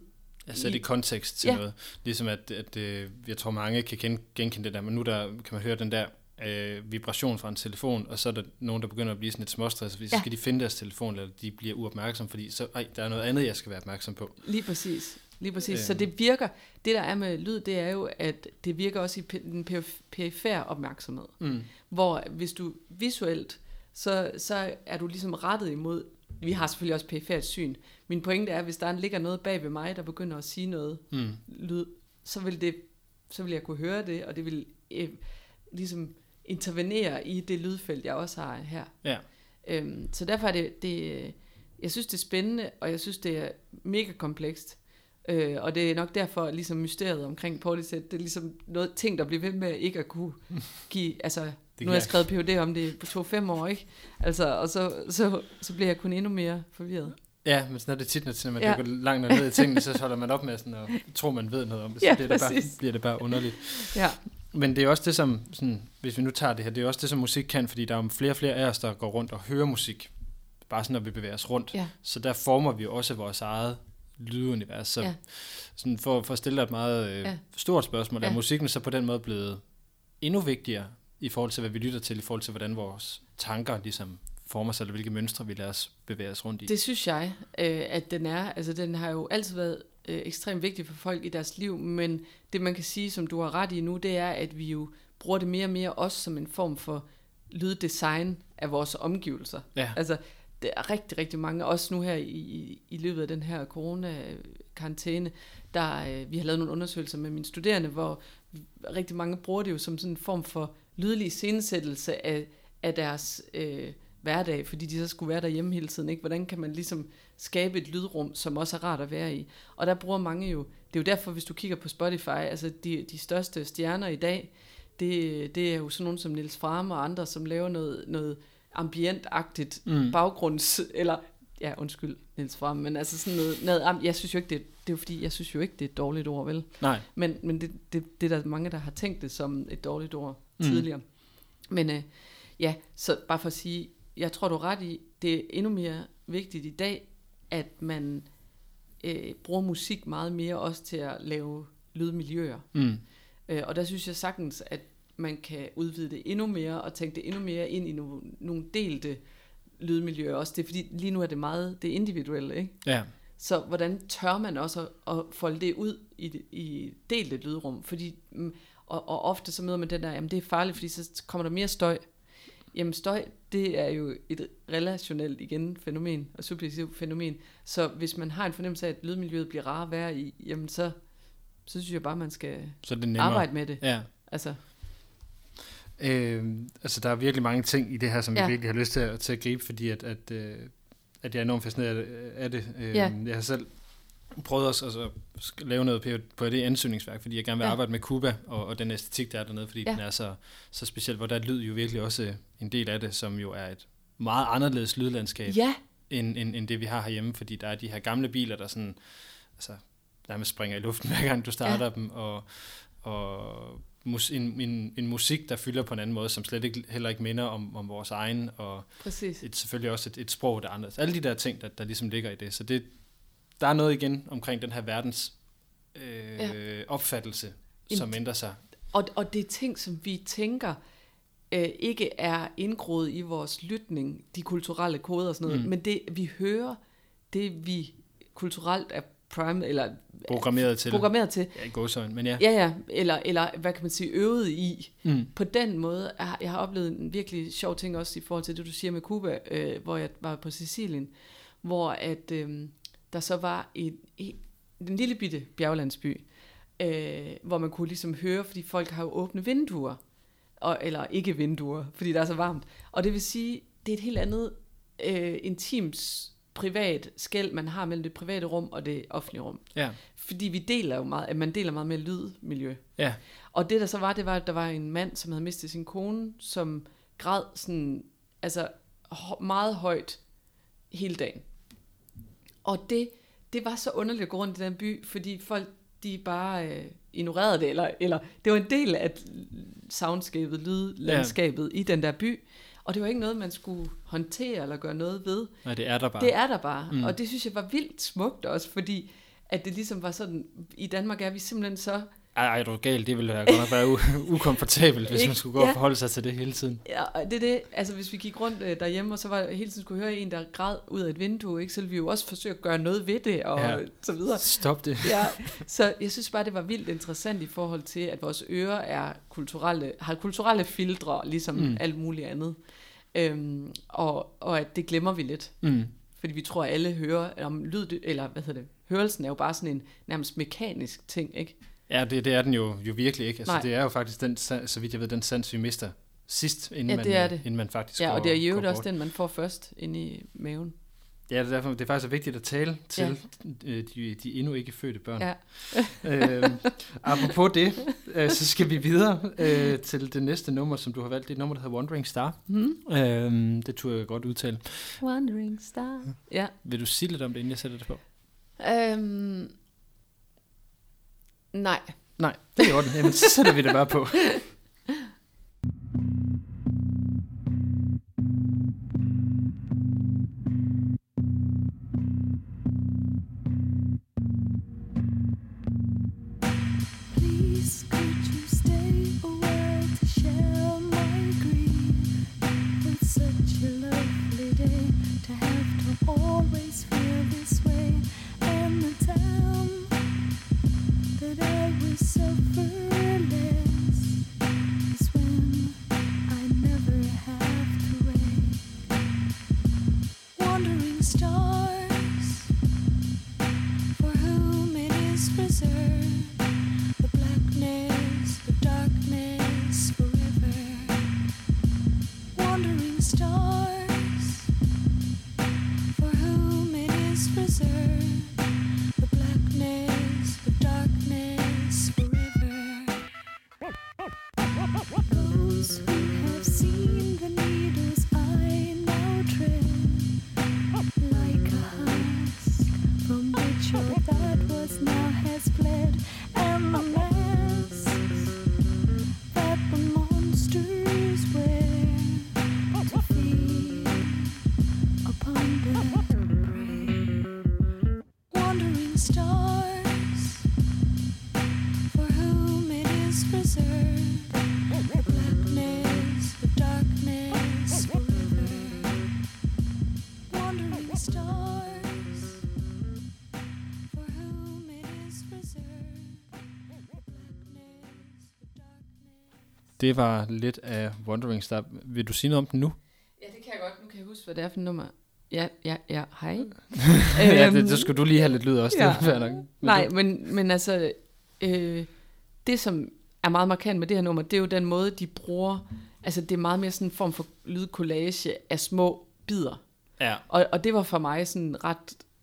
Sætter i i- kontekst til Ja. noget. Ligesom at, at øh, jeg tror mange kan gen- genkende det der, men nu der, kan man høre den der øh, vibration fra en telefon, og så er der nogen, der begynder at blive sådan lidt småstresset, fordi så Ja. skal de finde deres telefon, eller de bliver uopmærksomme, fordi så, ej, der er noget andet, jeg skal være opmærksom på. Lige præcis. Lige præcis. Så Øhm. det virker... Det, der er med lyd, det er jo, at det virker også i den perif- perifære opmærksomhed. Mm. Hvor hvis du visuelt, så, så er du ligesom rettet imod, vi har selvfølgelig også perifært syn. Min pointe er, hvis der ligger noget bag ved mig, der begynder at sige noget Mm. lyd, så vil, det, så vil jeg kunne høre det, og det vil øh, ligesom intervenere i det lydfelt, jeg også har her. Ja. Øhm, så derfor er det, det, jeg synes det er spændende, og jeg synes det er mega komplekst. Øh, og det er nok derfor, ligesom mysteriet omkring Portishead, det er ligesom noget ting, der bliver ved med ikke at kunne give, altså, nu har jeg skrevet PhD om det på to-fem år, ikke? Altså, og så, så, så bliver jeg kun endnu mere forvirret. Ja, men sådan er det tit, når man Ja. dykker langt ned i tingene, så holder man op med sådan at tro, man ved noget om det, så Ja, bliver, det bare, bliver det bare underligt. Ja, Men det er også det, som, sådan, hvis vi nu tager det her, det er også det, som musik kan, fordi der er jo flere og flere af os, der går rundt og hører musik, bare sådan, når vi bevæger os rundt. ja, Så der former vi også vores eget lydunivers. Så Ja. sådan for, for at stille dig et meget øh, Ja. stort spørgsmål, er Ja. musikken så på den måde blevet endnu vigtigere i forhold til, hvad vi lytter til, i forhold til, hvordan vores tanker ligesom former sig, eller hvilke mønstre vi lader os bevæge os rundt i? det synes jeg, øh, at den er. Altså, den har jo altid været øh, ekstremt vigtig for folk i deres liv, men det man kan sige, som du har ret i nu, det er, at vi jo bruger det mere og mere også som en form for lyddesign af vores omgivelser. Ja. Altså, der er rigtig, rigtig mange, også nu her i, i, i løbet af den her corona-karantæne, der øh, vi har lavet nogle undersøgelser med mine studerende, hvor rigtig mange bruger det jo som sådan en form for lydlig scenesættelse af, af deres øh, hverdag, fordi de så skulle være derhjemme hele tiden. Ikke? Hvordan kan man ligesom skabe et lydrum, som også er rart at være i? Og der bruger mange jo, det er jo derfor, hvis du kigger på Spotify, altså de, de største stjerner i dag, det, det er jo sådan nogen som Nils Fram og andre, som laver noget, noget ambientagtigt Mm. baggrunds, eller, ja, undskyld, Niels Fram, men altså sådan noget, noget jeg synes jo ikke, det, det er fordi, jeg synes jo ikke, det er et dårligt ord, vel? Nej. Men, men det, det, det er der mange, der har tænkt det som et dårligt ord mm. tidligere. Men øh, ja, så bare for at sige, jeg tror, du er ret i, det er endnu mere vigtigt i dag, at man øh, bruger musik meget mere også til at lave lydmiljøer. Mm. Øh, og der synes jeg sagtens, at man kan udvide det endnu mere, og tænke det endnu mere ind i nogle, nogle delte lydmiljøer også. Det er fordi, lige nu er det meget det individuelle, ikke? Ja. Så hvordan tør man også at, at folde det ud i, i delte lydrum? Fordi, mm, og, og ofte så møder man den der, jamen det er farligt, fordi så kommer der mere støj. Jamen støj, det er jo et relationelt igen fænomen, og subjektivt fænomen. Så hvis man har en fornemmelse af, at lydmiljøet bliver rarere at være i, jamen så, så synes jeg bare, man skal Så det nemmere. arbejde med det. Ja. Altså, Øh, altså, der er virkelig mange ting i det her, som ja. Jeg virkelig har lyst til at, til at gribe, fordi at, at, øh, at jeg er enormt fascineret af- af det. Øh, Ja. Jeg har selv prøvet også altså, sk- lave noget på det ansøgningsværk, fordi jeg gerne vil Ja. arbejde med Cuba og, og den æstetik, der er dernede, fordi Ja. ja. den er så, så speciel, hvor der er lyd jo virkelig også en del af det, som jo er et meget anderledes lydlandskab, ja, end, end, end det, vi har herhjemme, fordi der er de her gamle biler, der sådan, altså, nærmest springer i luften, hver gang du starter ja. dem, og, og mus, en, en, en musik, der fylder på en anden måde, som slet ikke, heller ikke minder om, om vores egen, og præcis. et, selvfølgelig også et, et sprog, der er anderledes. Alle de der ting, der, der ligesom ligger i det. Så det, der er noget igen omkring den her verdens øh, ja. opfattelse, som ændrer sig. Og, og det er ting, som vi tænker øh, ikke er indgroet i vores lytning, de kulturelle koder og sådan noget, Mm. men det vi hører, det vi kulturelt er prime, eller Programmeret til. programmeret til. Ja, i godsøjne, men ja. Ja, ja, eller, eller hvad kan man sige, øvet i. Mm. På den måde, jeg har, jeg har oplevet en virkelig sjov ting også i forhold til det, du siger med Cuba, øh, hvor jeg var på Sicilien, hvor at øh, der så var en, en, lille bitte bjerglandsby, øh, hvor man kunne ligesom høre, fordi folk har jo åbne vinduer, og, eller ikke vinduer, fordi det er så varmt. Og det vil sige, det er et helt andet øh, intimt privat skæld, man har mellem det private rum og det offentlige rum. Ja. Fordi vi deler jo meget, at man deler meget mere lydmiljø. Ja. Og det der så var, det var, at der var en mand, som havde mistet sin kone, som græd sådan, altså meget højt hele dagen. Og det, det var så underligt at gå rundt i den by, fordi folk, de bare øh, ignorerede det, eller, eller det var en del af soundscapet, lydlandskabet ja. i den der by, og det var ikke noget, man skulle håndtere eller gøre noget ved. Nej, det er der bare. Det er der bare, Mm. mm. og det synes jeg var vildt smukt også, fordi at det ligesom var sådan, i Danmark er vi simpelthen så Ej, du er galt. Det ville være godt nok være u- ukomfortabelt, hvis man skulle gå og Ja. forholde sig til det hele tiden. Ja, og det er det. Altså, hvis vi gik rundt øh, derhjemme, og så var hele tiden skulle høre en, der græd ud af et vindue, ikke? så ville vi jo også forsøge at gøre noget ved det, og Ja. så videre. Stop det. Ja, så jeg synes bare, det var vildt interessant i forhold til, at vores ører er kulturelle, har kulturelle filtre, ligesom mm. alt muligt andet. Øhm, og, og at det glemmer vi lidt. Mm. Fordi vi tror, at alle hører, om lyd, eller hvad hedder det, hørelsen er jo bare sådan en nærmest mekanisk ting, ikke? Ja, det, det er den jo, jo virkelig ikke. Altså, Nej. det er jo faktisk den, så vidt jeg ved, den sans, vi mister sidst, inden, Ja, man, det er øh, det. inden man faktisk Ja, går, og det er øvrigt også bort. den, man får først inde i maven. Ja, det er, derfor, det er faktisk vigtigt at tale til ja. de, de endnu ikke fødte børn. Ja. øh, apropos det, øh, så skal vi videre øh, til det næste nummer, som du har valgt. Det er et nummer, der hedder Wandering Star. Hmm? Øh, det turde jeg godt udtale. Wandering star. Ja. Vil du sige lidt om det, inden jeg sætter det på? Øhm, nej. Nej, det er i orden. Jamen, så sætter vi det bare på. Det var lidt af Wandering Star. Vil du sige noget om den nu? Ja, det kan jeg godt. Nu kan jeg huske, hvad det er for nummer. Ja, ja, ja, hej. ja, det, så skulle du lige have lidt lyd også. ja. Det nok. Men Nej, men, men altså, øh, det som er meget markant med det her nummer, det er jo den måde, de bruger, altså det er meget mere sådan en form for lydkollage af små bidder. Ja, Og, og det var for mig sådan ret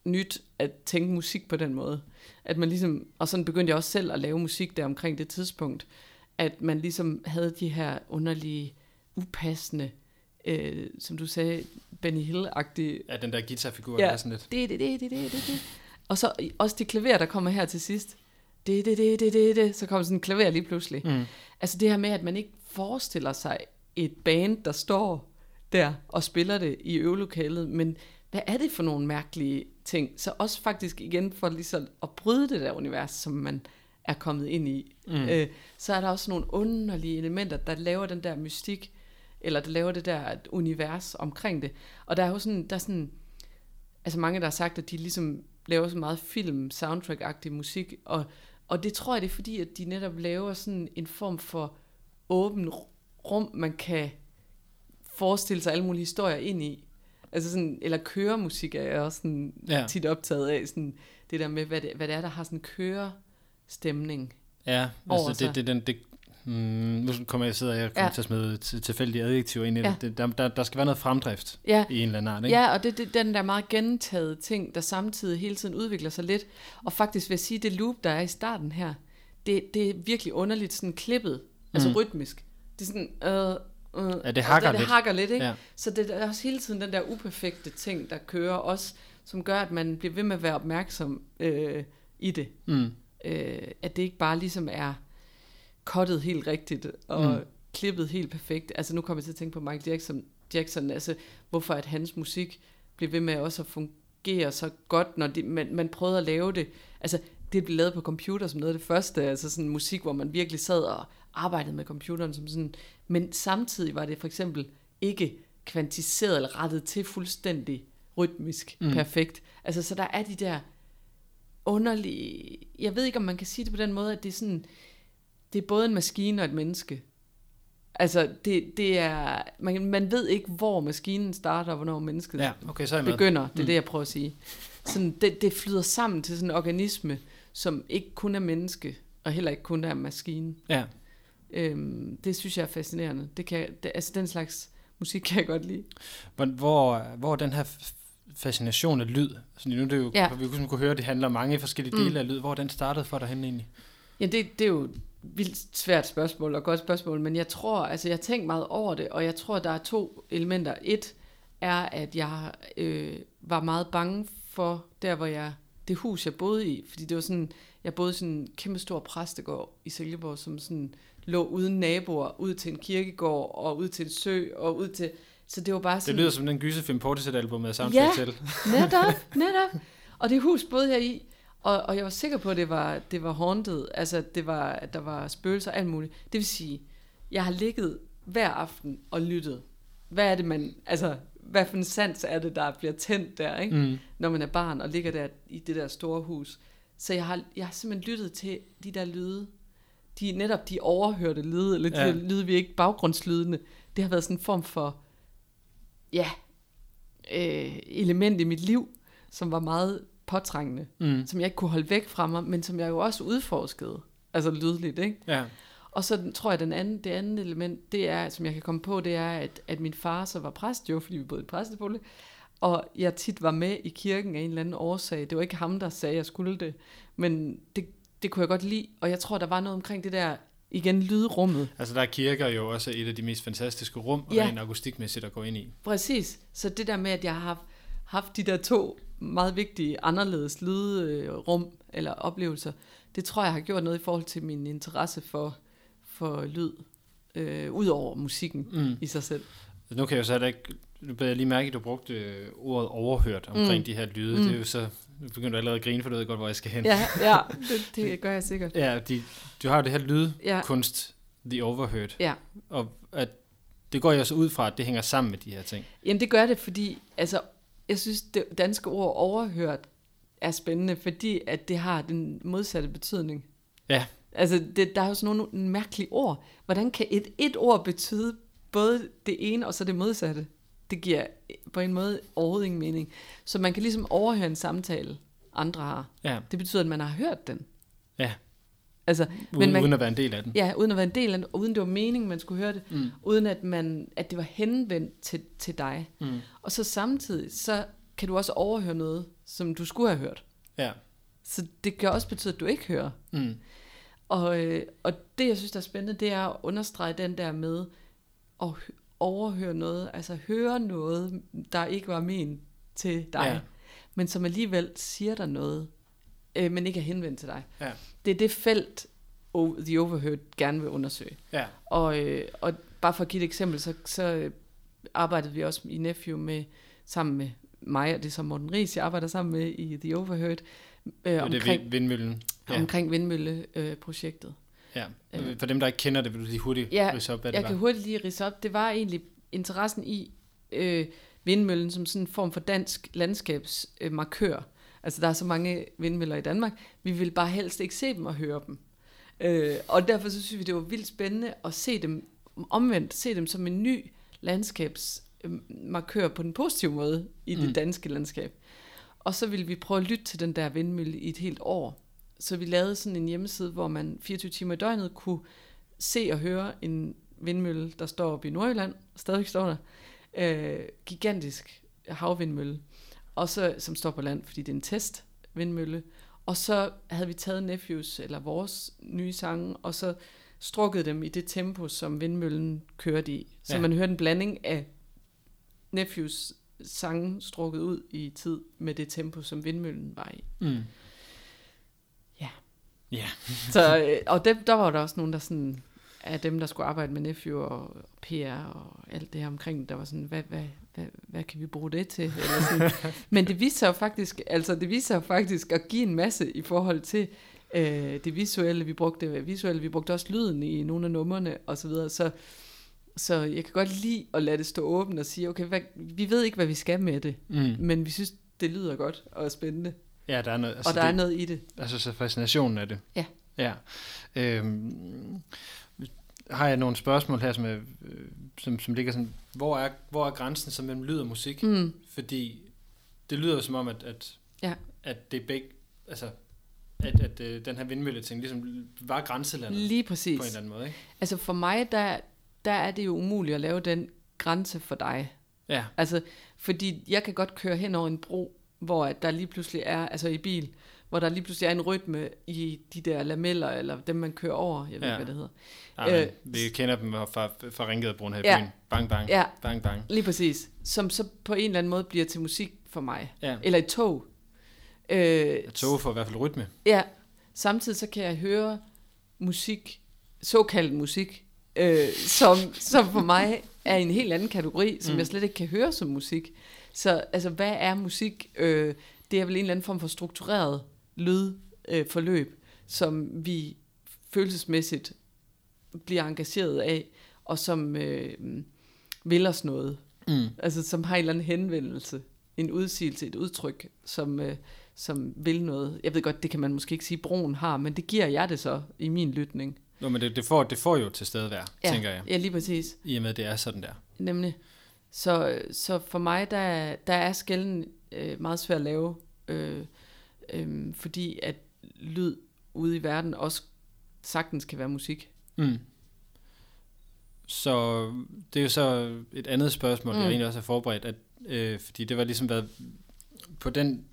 nyt at tænke musik på den måde. At man ligesom, og sådan begyndte jeg også selv at lave musik der omkring det tidspunkt, at man ligesom havde de her underlige, upassende, øh, som du sagde, Benny Hill-agtige ja, den der guitarfigur, Ja. der er sådan lidt. det, det, det, det, det, det. Og så også det klaver, der kommer her til sidst. Det, det, det, det, det, det. Så kommer sådan en klaver lige pludselig. Mm. Altså det her med, at man ikke forestiller sig et band, der står der og spiller det i øvelokalet, men hvad er det for nogle mærkelige ting? Så også faktisk igen for ligesom at bryde det der univers, som man er kommet ind i, Mm. øh, så er der også nogle underlige elementer, der laver den der mystik, eller der laver det der univers omkring det. Og der er jo sådan, der er sådan, altså mange, der har sagt, at de ligesom laver så meget film, soundtrack-agtig musik, og, og det tror jeg, det er fordi, at de netop laver sådan en form for åben rum, man kan forestille sig alle mulige historier ind i. Altså sådan, eller køremusik er jeg også sådan Ja. tit optaget af, sådan det der med, hvad det, hvad det er, der har sådan kørestemning. Ja, altså det, sig. det, den, det, mm, nu kommer jeg sidder jeg kommer Ja. til at smide til, tilfældige adjektiver ind i Ja. det. det der, der, der skal være noget fremdrift Ja, i en eller anden art, ikke? Ja, og det er den der meget gentaget ting, der samtidig hele tiden udvikler sig lidt. Og faktisk vil jeg sige, det loop, der er i starten her, det, det er virkelig underligt sådan klippet, altså Mm. rytmisk. Det er sådan, øh, øh, Ja, det hakker og det, lidt. hakker lidt, ikke? Ja. Så det er også hele tiden den der uperfekte ting, der kører også, som gør, at man bliver ved med at være opmærksom øh, i det. Mm. Øh, at det ikke bare ligesom er cuttet helt rigtigt og Mm. klippet helt perfekt. Altså nu kommer jeg til at tænke på Michael Jackson, Jackson altså hvorfor at hans musik blev ved med også at fungere så godt, når de, man, man prøvede at lave det. Altså det blev lavet på computer som noget af det første, altså sådan musik, hvor man virkelig sad og arbejdede med computeren som sådan, men samtidig var det for eksempel ikke kvantiseret eller rettet til fuldstændig rytmisk mm. perfekt. Altså så der er de der underlige, jeg ved ikke om man kan sige det på den måde, at det er sådan, det er både en maskine og et menneske. Altså det, det er, man, man ved ikke hvor maskinen starter og hvornår mennesket Ja, okay, så er begynder, det er Mm. det jeg prøver at sige. Sådan, det, det flyder sammen til sådan en organisme, som ikke kun er menneske, og heller ikke kun er maskine. Ja, Øhm, det synes jeg er fascinerende. Det kan, det, altså den slags musik kan jeg godt lide. hvor, hvor, hvor den her fascination af lyd, altså nu er det jo, ja. Vi kunne, kunne høre, at det handler om mange forskellige Mm. dele af lyd, hvor den startede for dig hen egentlig? Ja, det, det er jo et vildt svært spørgsmål og godt spørgsmål, men jeg tror, altså jeg har tænkt meget over det, og jeg tror, der er to elementer. Et er, at jeg øh, var meget bange for der, hvor jeg, det hus, jeg boede i, fordi det var sådan, jeg boede i sådan en kæmpe stor præstegård i Silkeborg, som sådan lå uden naboer, ud til en kirkegård, og ud til en sø, og ud til, så det var bare Det sådan... lyder som den gyserfilm Portishead-album med soundtrack Ja. til. Netop, netop. Og det hus boede jeg i, og, og jeg var sikker på, at det var, det var haunted, altså det var, at der var spøgelser og alt muligt. Det vil sige, jeg har ligget hver aften og lyttet. Hvad er det, man, altså, hvad for en sans er det, der bliver tændt der, ikke? Mm. når man er barn og ligger der i det der store hus. Så jeg har, jeg har simpelthen lyttet til de der lyde, de netop de overhørte lyde, eller de ja. lyde, vi ikke baggrundslydene. Det har været sådan en form for, ja, øh, element i mit liv, som var meget påtrængende, Mm. som jeg ikke kunne holde væk fra mig, men som jeg jo også udforskede, altså lydligt, ikke? Ja. Og så tror jeg, den anden, det andet element, det er, som jeg kan komme på, det er, at, at min far så var præst jo, fordi vi boede i præstebolig, og jeg tit var med i kirken af en eller anden årsag. Det var ikke ham, der sagde, at jeg skulle det, men det, det kunne jeg godt lide, og jeg tror, der var noget omkring det der, igen, lydrummet. Altså der er kirker jo også et af de mest fantastiske rum, Ja. rent akustikmæssigt at gå ind i. Præcis. Så det der med, at jeg har haft, haft de der to meget vigtige, anderledes lydrum eller oplevelser, det tror jeg har gjort noget i forhold til min interesse for, for lyd, øh, ud over musikken Mm. i sig selv. Nu kan jeg jo så ikke, nu beder jeg lige mærke, at du brugte øh, ordet overhørt omkring Mm. de her lyde. Mm. Det er jo så, nu begynder du allerede at grine, for du ved godt, hvor jeg skal hen. Ja, ja det, det gør jeg sikkert. Ja, de, du har jo det her Ja, lydkunst, The Overheard, ja. og at det går jeg så ud fra, at det hænger sammen med de her ting. Jamen det gør det, fordi altså, jeg synes, det danske ord overhørt er spændende, fordi at det har den modsatte betydning. Ja. Altså, det, der er jo sådan nogle mærkelige ord. Hvordan kan et, et ord betyde både det ene og så det modsatte? Det giver på en måde overhovedet ingen mening. Så man kan ligesom overhøre en samtale, andre har. Ja, Det betyder, at man har hørt den. Ja. Altså, uden, men man, uden at være en del af den. ja, uden at være en del af den, uden det var meningen, man skulle høre det, Mm. uden at, man, at det var henvendt til, til dig. Mm. Og så samtidig, så kan du også overhøre noget, som du skulle have hørt. Ja. Så det kan også betyde, at du ikke hører. Mm. Og, øh, og det, jeg synes, der er spændende, det er at understrege den der med at overhøre noget, altså høre noget, der ikke var ment til dig, Ja. men som alligevel siger dig noget, øh, men ikke er henvendt til dig. Ja. Det er det felt, The Overheard gerne vil undersøge. Ja. Og, øh, og bare for at give et eksempel, så, så øh, arbejdede vi også i Nephew med, sammen med mig, og det er så Morten Ries, jeg arbejder sammen med i The Overheard, øh, Det er omkring, det vindmøllen. ja. Omkring vindmølleprojektet. Ja. Øh. For dem, der ikke kender det, vil du lige hurtigt Ja, ridse op, hvad Jeg det kan var. hurtigt lige rise op. Det var egentlig interessen i øh, vindmøllen som sådan en form for dansk landskabsmarkør. Øh. Altså, der er så mange vindmøller i Danmark. Vi vil bare helst ikke se dem og høre dem. Øh, og derfor så synes vi, det var vildt spændende at se dem omvendt, se dem som en ny landskabsmarkør på den positive måde i det Mm. danske landskab. Og så ville vi prøve at lytte til den der vindmølle i et helt år. Så vi lavede sådan en hjemmeside, hvor man 24 timer i døgnet kunne se og høre en vindmølle, der står oppe i Nordjylland, stadigvæk står der, øh, gigantisk havvindmølle, og så, som står på land, fordi det er en test vindmølle. Og så havde vi taget Nephews, eller vores nye sange, og så strukket dem i det tempo, som vindmøllen kørte i. Så ja. man hørte en blanding af Nephews sange strukket ud i tid med det tempo, som vindmøllen var i. Mm. Ja. Så, øh, og der, der var der også nogen, der sådan, af dem, der skulle arbejde med Nephew og PR og alt det her omkring, der var sådan, hvad, hvad, hvad, hvad kan vi bruge det til? Eller sådan. Men det viste sig jo faktisk, altså det viste sig jo faktisk at give en masse i forhold til øh, det visuelle. Vi brugte det visuelle, vi brugte også lyden i nogle af numrene og så videre. Så, så jeg kan godt lide at lade det stå åbent og sige, okay, hvad, vi ved ikke, hvad vi skal med det, Mm. men vi synes, det lyder godt og spændende, Ja, der er noget. altså og der det, er noget i det. Altså så fascinationen af det. Ja. Ja. Øhm, har jeg nogle spørgsmål her, som, er, øh, som, som ligger sådan, hvor er, hvor er grænsen så mellem lyd og musik? Mm. Fordi det lyder jo som om, at, at, Ja. at det er begge, altså, at, at øh, den her vindmølle ting ligesom var grænselandet Lige på præcis. en eller anden måde, ikke? Altså for mig, der, der er det jo umuligt at lave den grænse for dig. Ja, Altså, fordi jeg kan godt køre hen over en bro, hvor at der lige pludselig er, altså i bil, hvor der lige pludselig er en rytme i de der lameller, eller dem, man kører over, jeg ved Ja. hvad det hedder. Ej, Øh, vi kender dem fra, fra Ringadebroen her i Ja. byen. Bang, bang, Ja, bang, bang. lige præcis. Som så på en eller anden måde bliver til musik for mig. Ja, Eller et tog. Øh, tog får i hvert fald rytme. Ja, samtidig så kan jeg høre musik, såkaldt musik, øh, som, som for mig er en helt anden kategori, som mm. jeg slet ikke kan høre som musik. Så altså, hvad er musik? Øh, det er vel en eller anden form for struktureret lydforløb, øh, som vi følelsesmæssigt bliver engageret af, og som øh, vil os noget. Mm. Altså som har en eller anden henvendelse, en udsigelse, et udtryk, som, øh, som vil noget. Jeg ved godt, det kan man måske ikke sige, broen har, men det giver jeg det så i min lytning. Nå, men det, det, får, det får jo til stedvær, Ja, tænker jeg. Ja, lige præcis. I og med, det er sådan der. Nemlig. Så, så for mig, der, der er skælden øh, meget svært at lave, øh, øh, fordi at lyd ude i verden også sagtens kan være musik. Mm. Så det er jo så et andet spørgsmål, mm. jeg egentlig også har forberedt, at, øh, fordi det var ligesom været på den,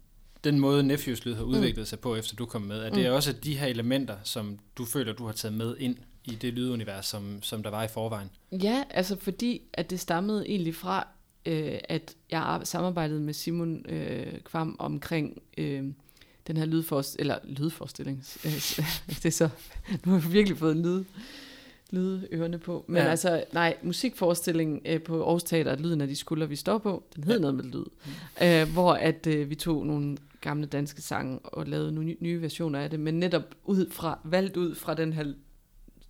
den måde Nephews lyd har udviklet mm. sig på, efter du kom med, at det Mm. er også de her elementer, som du føler, du har taget med ind i det lydunivers, som, som der var i forvejen. Ja, altså fordi, at det stammede egentlig fra, øh, at jeg ar- samarbejdede med Simon øh, Kvam omkring øh, den her lydforst eller lydforestilling. Det er så, nu har jeg virkelig fået lyd, lydørene på. Men Ja. altså, nej, musikforestillingen øh, på Aarhus Teater, Lyden af de skuldre, vi står på, den hed Ja. noget med lyd. Øh, hvor at øh, vi tog nogle gamle danske sange og lavede nogle nye, nye versioner af det, men netop ud fra, valgt ud fra den her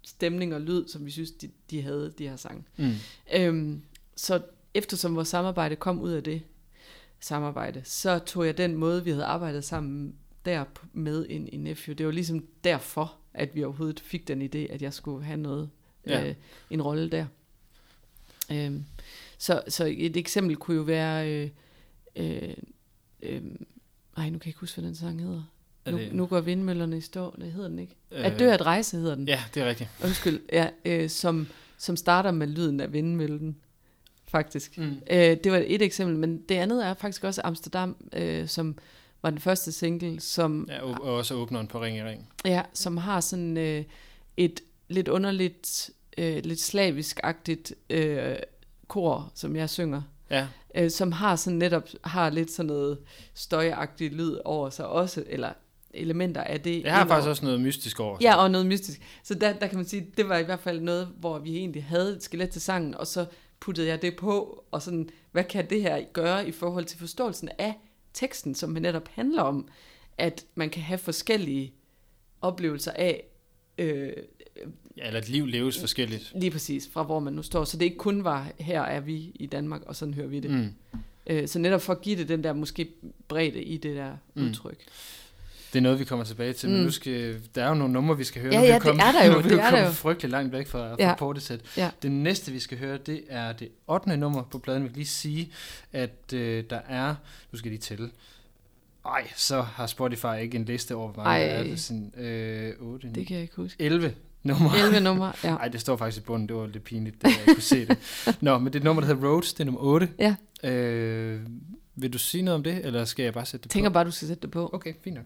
stemning og lyd, som vi synes, de, de havde, de her sange. Mm. Øhm, så eftersom vores samarbejde kom ud af det samarbejde, så tog jeg den måde, vi havde arbejdet sammen der med ind i Nephew. Det var ligesom derfor, at vi overhovedet fik den idé, at jeg skulle have noget, ja. øh, en rolle der. Øhm, så, så et eksempel kunne jo være, øh, øh, øh, ej, nu kan jeg ikke huske, hvad den sang hedder. Nu, det- nu går vindmøllerne i stå, det hedder den ikke. Øh, At dø at rejse hedder den. Ja, det er rigtigt. Undskyld, ja, øh, som, som starter med lyden af vindmøllen, faktisk. Mm. Øh, det var et eksempel, men det andet er faktisk også Amsterdam, øh, som var den første single, som, Ja, og, og også åbneren på Ring i Ring. ja, som har sådan øh, et lidt underligt, øh, lidt slavisk-agtigt øh, kor, som jeg synger, Ja, øh, som har sådan netop har lidt sådan noget støjagtigt lyd over sig også, eller elementer af det. det har faktisk også noget mystisk over. Ja, og noget mystisk. Så der, der kan man sige, det var i hvert fald noget, hvor vi egentlig havde et skelet til sangen, og så puttede jeg det på, og sådan, hvad kan det her gøre i forhold til forståelsen af teksten, som netop handler om, at man kan have forskellige oplevelser af, øh, ja eller et liv leves forskelligt. lige præcis fra hvor man nu står. Så det ikke kun var, her er vi i Danmark, og sådan hører vi det. Mm. Øh, så netop for at give det den der måske bredde i det der Mm. Det er noget, vi kommer tilbage til, mm. men nu skal, der er jo nogle numre, vi skal høre. Ja, Nu vi ja, det kommet- er der jo, Nu er det er kommet jo. frygtelig langt væk fra, fra Ja. Portishead. Ja. Det næste, vi skal høre, det er det 8. nummer på pladen. Vi kan lige sige, at øh, der er, nu skal jeg lige tælle, ej, så har Spotify ikke en liste over, hvor mange der er. Det sådan, øh, 8, Det kan jeg ikke huske. 11 numre. 11 numre, ja. Nej, det står faktisk i bunden. Det var lidt pinligt, da jeg kunne se det. Nå, men det er et nummer, der hedder Roads. Det er nummer 8. Ja. Øh, vil du sige noget om det, eller skal jeg bare sætte det Tænker på? bare, du skal sætte det på. Okay, fint nok.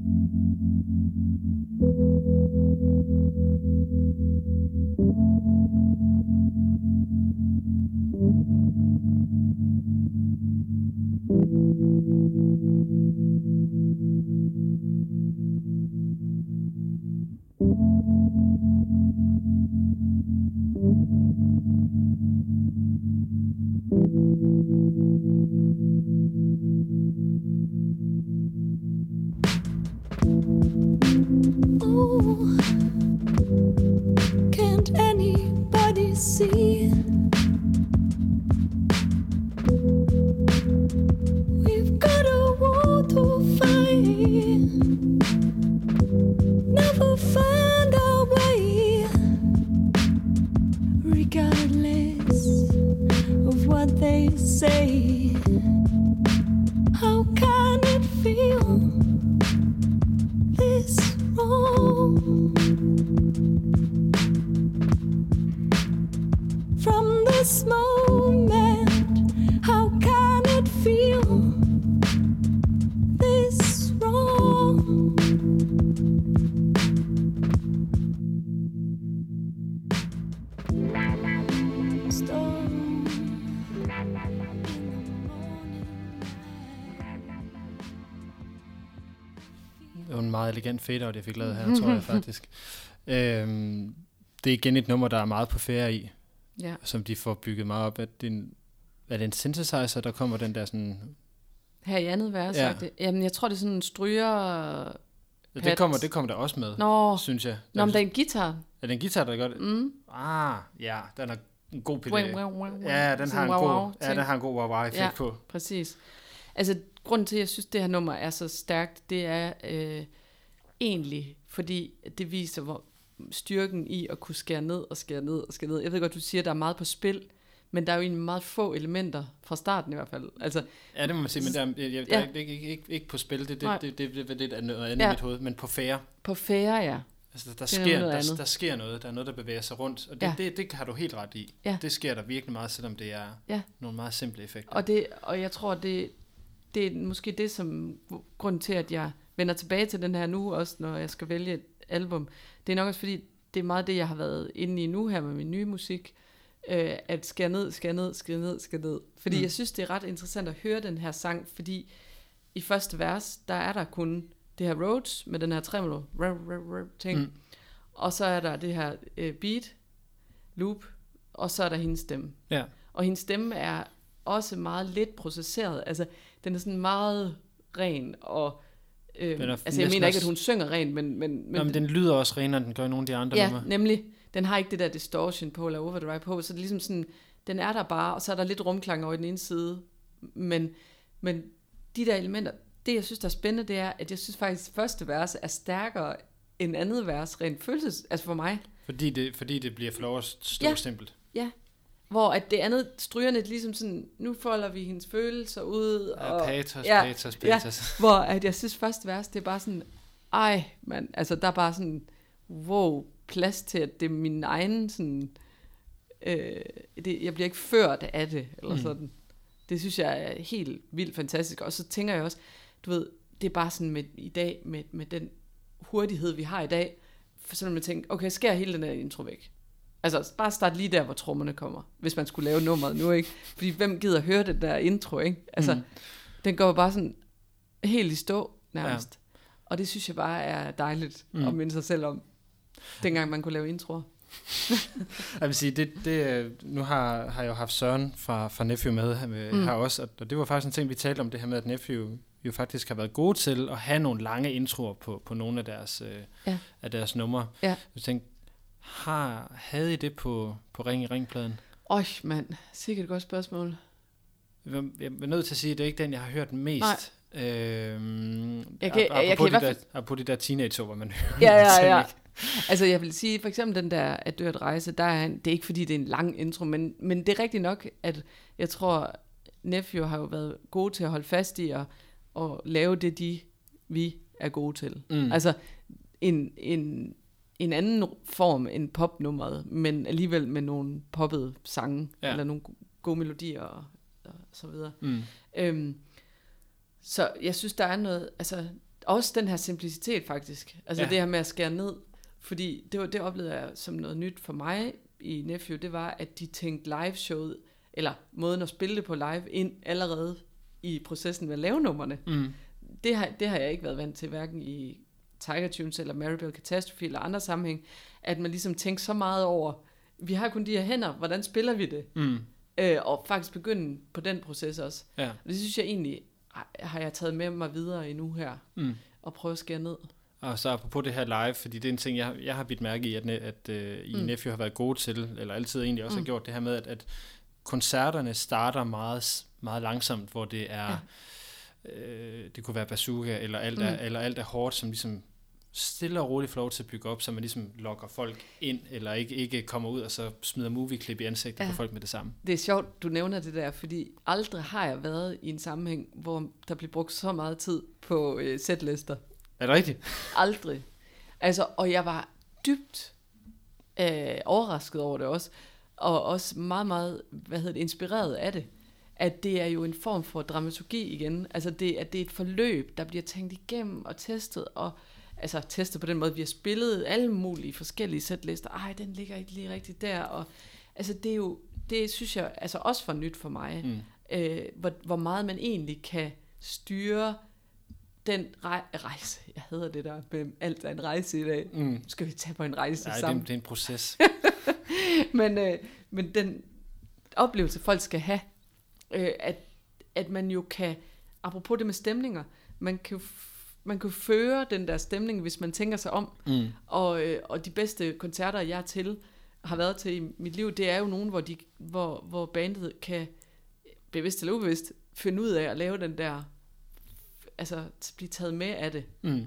see? Elegant fade jeg fik lavet her, tror jeg faktisk. Øhm, det er igen et nummer, der er meget på færre i, Ja. som de får bygget meget op. At det er, en, er det en synthesizer, der kommer den der sådan... Her i andet vers, Ja. ja. det. Jamen, jeg tror, det er sådan en stryger... Ja, det, kommer, det kommer der også med, Nå, synes jeg. Nå men der er en guitar. Er det en guitar, der gør det? Mm. Ah, ja, den har en god. Wow, wow, wow, wow. Ja, den har en wow, god, wow ja, ting. den har en god wow-wow-effekt Ja. på. Præcis. Altså, grunden til, at jeg synes, det her nummer er så stærkt, det er øh, egentlig, fordi det viser hvor styrken i at kunne skære ned og skære ned og skære ned. Jeg ved godt, du siger, at der er meget på spil, men der er jo egentlig meget få elementer, fra starten i hvert fald. Altså, Ja, det må man sige, men der, jeg, jeg, der Ja. er ikke, ikke, ikke, ikke på spil, det, det, Nej. det, det, det, det, det er noget andet Ja. i mit hoved, men på færre. på færre, ja. Altså, der, der, er sker, noget der, andet. der sker noget, der er noget, der bevæger sig rundt, og det, Ja. det, det har du helt ret i. Ja. Det sker der virkelig meget, selvom det er Ja. nogle meget simple effekter. Og, det, og jeg tror, det, det er måske det, som grund til, at jeg vender tilbage til den her nu, også når jeg skal vælge et album. Det er nok også fordi, det er meget det, jeg har været inde i nu her med min nye musik. Øh, at skære ned, skære ned, skære ned, skære ned. Fordi Mm. jeg synes, det er ret interessant at høre den her sang, fordi i første vers, der er der kun det her Rhodes med den her tremolo ting. Mm. Og så er der det her øh, beat, loop, og så er der hendes stemme. Ja. Og hendes stemme er også meget lidt processeret. Altså, den er sådan meget ren, og... Øh, Den er altså, jeg mener ikke, at hun synger rent, men... men, Nå, men den lyder også renere, end den gør i nogle af de andre ja, numre. nemlig. Den har ikke det der distortion på, eller overdrive på, så det er ligesom sådan, den er der bare, og så er der lidt rumklang over den ene side. Men, men de der elementer, det jeg synes, der er spændende, det er, at jeg synes faktisk, at første vers er stærkere end andet vers, rent følelses, altså for mig. Fordi det, fordi det bliver for lov at stå Ja. simpelt. Ja. Hvor at det andet, strygerne, ligesom sådan, nu folder vi hendes følelser ud. Ja, og, patos, ja, patos, ja. patos. Hvor at jeg synes første vers, det er bare sådan, ej, man, altså der er bare sådan, wow, plads til, at det er min egen sådan, øh, det, jeg bliver ikke ført af det, eller Mm. sådan. Det synes jeg er helt vildt fantastisk. Og så tænker jeg også, du ved, det er bare sådan med i dag, med, med den hurtighed, vi har i dag, for sådan at man tænker, okay, skær hele den der intro væk. Altså, bare start lige der, hvor trommerne kommer, hvis man skulle lave nummeret nu, ikke? Fordi hvem gider høre den der intro, ikke? Altså, Mm. den går bare sådan helt i stå, nærmest. Ja. Og det synes jeg bare er dejligt Mm. at minde sig selv om, dengang man kunne lave introer. Jeg vil sige, det, det, øh, nu har, har jeg jo haft Søren fra, fra Nephew med øh, Mm. mm. her også, og det var faktisk en ting, vi talte om, det her med, at Nephew jo faktisk har været gode til at have nogle lange introer på, på nogle af deres, øh, Ja. af deres numre. Ja. Jeg tænkte, har, havde I det på, på Ring i Ringpladen? Øj, mand. Sikkert et godt spørgsmål. Jeg er- nødt til at sige, at det er ikke den, jeg har hørt mest. Nej. Øhm, Jeg kan- jeg kan de der, apropos de der teenageår, hvor man hører Ja, ja, ja. Altså, jeg vil sige, for eksempel den der At dø at rejse, der er, det er ikke fordi, det er en lang intro, men, men det er rigtigt nok, at jeg tror, Nephew har jo været gode til at holde fast i at, at lave det, de vi er gode til. Mm. Altså, en, en, en anden form end popnummeret, men alligevel med nogle poppede sange, ja. Eller nogle go- gode melodier og, og så videre. Mm. Øhm, så jeg synes, der er noget, altså også den her simplicitet faktisk, altså ja. Det her med at skære ned, fordi det, var, det oplevede jeg som noget nyt for mig i Nephew, det var, at de tænkte live-showet, eller måden at spille det på live, ind allerede i processen ved at lave numrene. Mm. Det har, det har jeg ikke været vant til, hverken i Tiger Tunes eller Maribel Catastrophe eller andre sammenhæng, at man ligesom tænker så meget over, vi har kun de her hænder, hvordan spiller vi det? Mm. Øh, og faktisk begynde på den proces også. Ja. Og det synes jeg egentlig, har- jeg taget med mig videre endnu her, Mm. og prøve at skære ned. Og så apropos det her live, fordi det er en ting, jeg, jeg har bidt mærke i, at, at uh, I Mm. Nephew har været gode til, eller altid egentlig også Mm. har gjort det her med, at, at koncerterne starter meget, meget langsomt, hvor det er, ja. øh, det kunne være bazooka, eller alt, er, Mm. eller alt er hårdt, som ligesom stille og roligt får lov til at bygge op, så man ligesom lokker folk ind, eller ikke, ikke kommer ud og så smider movieklip i ansigtet Ja. på folk med det samme. Det er sjovt, du nævner det der, fordi aldrig har jeg været i en sammenhæng, hvor der bliver brugt så meget tid på øh, sætlister. Er det rigtigt? Aldrig. Altså, og jeg var dybt øh, overrasket over det også, og også meget, meget, hvad hedder det, inspireret af det. At det er jo en form for dramaturgi igen. Altså, det, at det er et forløb, der bliver tænkt igennem og testet, og altså testet på den måde, vi har spillet alle mulige forskellige sætlister. Ej, den ligger ikke lige rigtigt der, og altså, det er jo, det synes jeg, altså også for nyt for mig, Mm. øh, hvor, hvor meget man egentlig kan styre den rej- rejse. Jeg hedder det der med alt er en rejse i dag. Mm. Nu skal vi tage på en rejse det, er, sammen. en- det er en proces. Men, øh, men den oplevelse, folk skal have, øh, at, at man jo kan, apropos det med stemninger, man kan jo man kan føre den der stemning, hvis man tænker sig om. Mm. Og, øh, og de bedste koncerter, jeg er til, har været til i mit liv, det er jo nogen, hvor, de, hvor, hvor bandet kan, bevidst eller ubevidst, finde ud af at lave den der, altså blive taget med af det. Mm.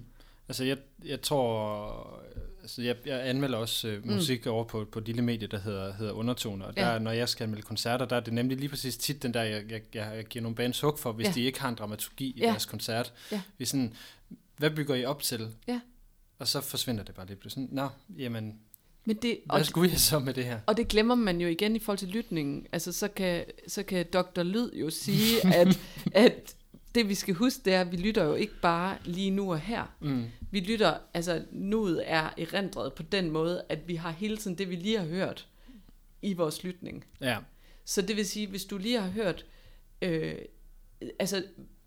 Altså, jeg, jeg tror... Altså, jeg, jeg anmelder også øh, musik mm. over på, på et lille medie, der hedder, hedder Undertoner. Og der, Ja. når jeg skal anmelde koncerter, der er det nemlig lige præcis tit den der, jeg, jeg, jeg, giver nogle bands hug for, hvis Ja. de ikke har en dramaturgi i Ja. deres koncert. Ja. Vi sådan, hvad bygger I op til? Ja. Og så forsvinder det bare lidt. Sådan, Nå, jamen, Men det, og, hvad skulle jeg så med det her? og det glemmer man jo igen i forhold til lytningen. Altså, så kan, så kan Dr. Lyd jo sige, at, at det vi skal huske, det er, at vi lytter jo ikke bare lige nu og her. Mm. Vi lytter, altså nuet er erindret på den måde, at vi har hele tiden det, vi lige har hørt i vores lytning. Ja. Så det vil sige, hvis du lige har hørt, øh, altså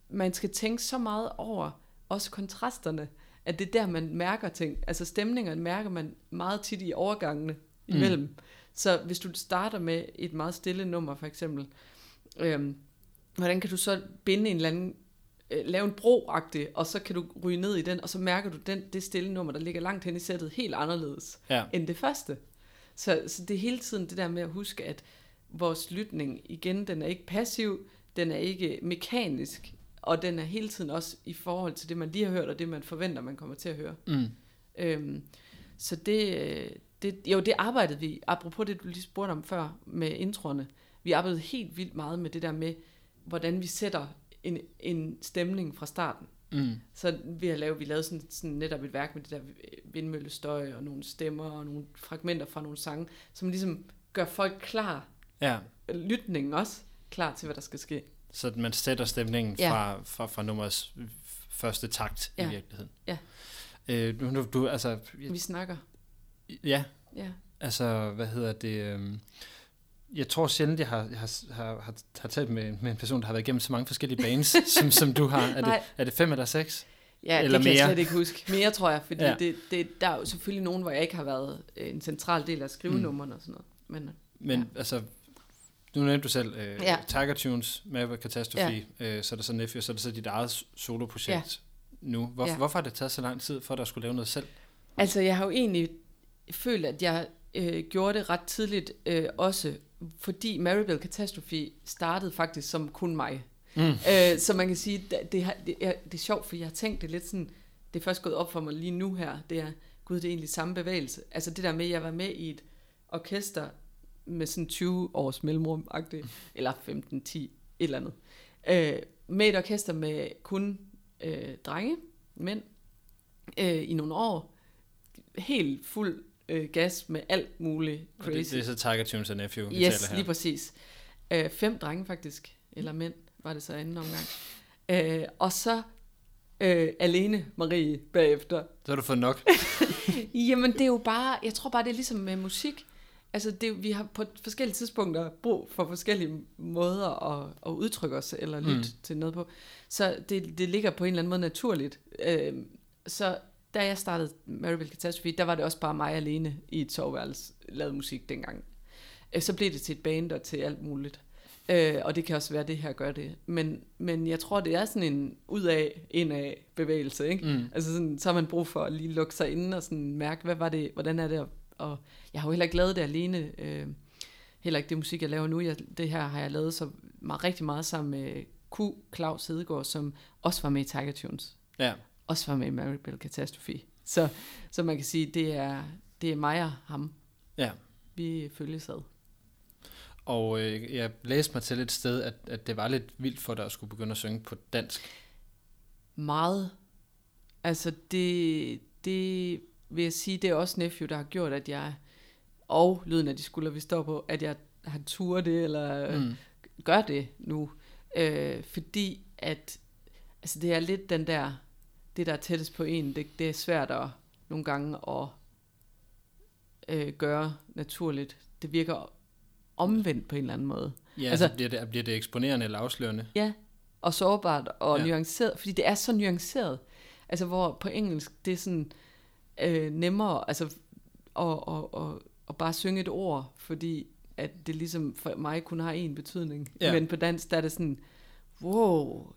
man skal tænke så meget over også kontrasterne, at det er der, man mærker ting. Altså stemningerne mærker man meget tit i overgangene imellem. Mm. Så hvis du starter med et meget stille nummer, for eksempel, øh, hvordan kan du så binde en eller anden, øh, lave en bro og så kan du ryge ned i den, og så mærker du den, det stille nummer, der ligger langt hen i sættet, helt anderledes Ja. end det første. Så, så det er hele tiden det der med at huske, at vores lytning, igen, den er ikke passiv, den er ikke mekanisk, og den er hele tiden også i forhold til det, man lige har hørt, og det, man forventer, man kommer til at høre. Mm. Øhm, så det, øh, det, jo, det arbejdede vi, apropos det, du lige spurgte om før, med introerne. Vi arbejdede helt vildt meget med det der med, hvordan vi sætter en, en stemning fra starten. Mm. Så vi har lavet, vi lavede sådan, sådan netop et værk med det der vindmøllestøj og nogle stemmer og nogle fragmenter fra nogle sange, som ligesom gør folk klar, Ja. lytningen også, klar til, hvad der skal ske. Så man sætter stemningen Ja. fra, fra, fra nummers første takt Ja. i virkeligheden. Ja. Øh, nu, nu, du, altså, Vi snakker. ja, Ja. altså, hvad hedder det? øhm, Jeg tror sjældent, jeg har, jeg har, har, har, talt med, med en person, der har været igennem så mange forskellige bands, som, som du har. Er det, er det fem eller seks? Ja, Eller det kan jeg mere. slet ikke huske. Mere, tror jeg, fordi Ja. ja. det, det, der er jo selvfølgelig nogen, hvor jeg ikke har været øh, en central del af skrivenummerne og sådan noget. Men Men Ja. altså, nu nævnte du selv øh, Ja. Tiger Tunes, Maverick Catastrophe, øh, så er der så Nephew, så er der så dit eget soloprojekt nu. Hvor, Ja. Hvorfor har det taget så lang tid, for at der skulle lave noget selv? Altså, jeg har jo egentlig følt, at jeg øh, gjorde det ret tidligt øh, også, fordi Maribel Catastrophe startede faktisk som kun mig. Mm. Øh, så man kan sige, det, det, er, det er sjovt, for jeg har tænkt det lidt sådan, det er først gået op for mig lige nu her, det er, gud, det er egentlig samme bevægelse. Altså det der med, at jeg var med i et orkester med sådan 20 års mellemrum eller 15-10, et eller andet. Øh, med et orkester med kun øh, drenge, mænd, øh, i nogle år, helt fuld øh, gas med alt muligt Og crazy. Det, det er så Tiger Tunes og Nephew, vi Yes, taler her. lige præcis. Øh, fem drenge faktisk, eller mænd, var det så anden omgang. Øh, og så øh, alene Marie bagefter. Så har du fået nok. Jamen det er jo bare, jeg tror bare det er ligesom med musik. Altså det, vi har på forskellige tidspunkter brug for forskellige måder at, at udtrykke os eller lytte Mm. mm. til noget på. Så det, det ligger på en eller anden måde naturligt. Øh, så da jeg startede Maribel Catastrophe, der var det også bare mig alene i et soveværelse, lavede musik dengang. Øh, Så blev det til et band og til alt muligt. Øh, og det kan også være, det her gør det. Men, men jeg tror, det er sådan en ud af, ind af bevægelse, ikke? Mm. Altså sådan, så har man brug for at lige lukke sig inde og sådan mærke, hvad var det, hvordan er det, og, og jeg har jo heller ikke lavet det alene, øh, heller ikke det musik, jeg laver nu, jeg, det her har jeg lavet så meget, rigtig meget sammen med Q. Claus Hedegaard, som også var med i Tiger Tunes, Ja. Også var med i Maribel Catastrophe. Så, så man kan sige, det er, det er mig og ham, ja. vi følges ad. Og øh, jeg læste mig til et sted, at, at det var lidt vildt for dig at skulle begynde at synge på dansk. Meget. Altså det, det vil jeg sige, det er også Nephew, der har gjort, at jeg, og lyden af de skuldre, vi står på, at jeg har turet det, eller mm. gør det nu. Øh, fordi at, altså det er lidt den der, det der er tættest på en, det, det er svært at nogle gange at øh, gøre naturligt. Det virker omvendt på en eller anden måde. Ja, altså, Altså- bliver det, bliver det eksponerende eller afslørende? Ja, og sårbart og ja. nuanceret, fordi det er så nuanceret. Altså hvor på engelsk, det er sådan øh, nemmere altså, at, at, at, at bare synge et ord, fordi at det ligesom for mig kun har en betydning. Ja. Men på dansk, der er det sådan, wow,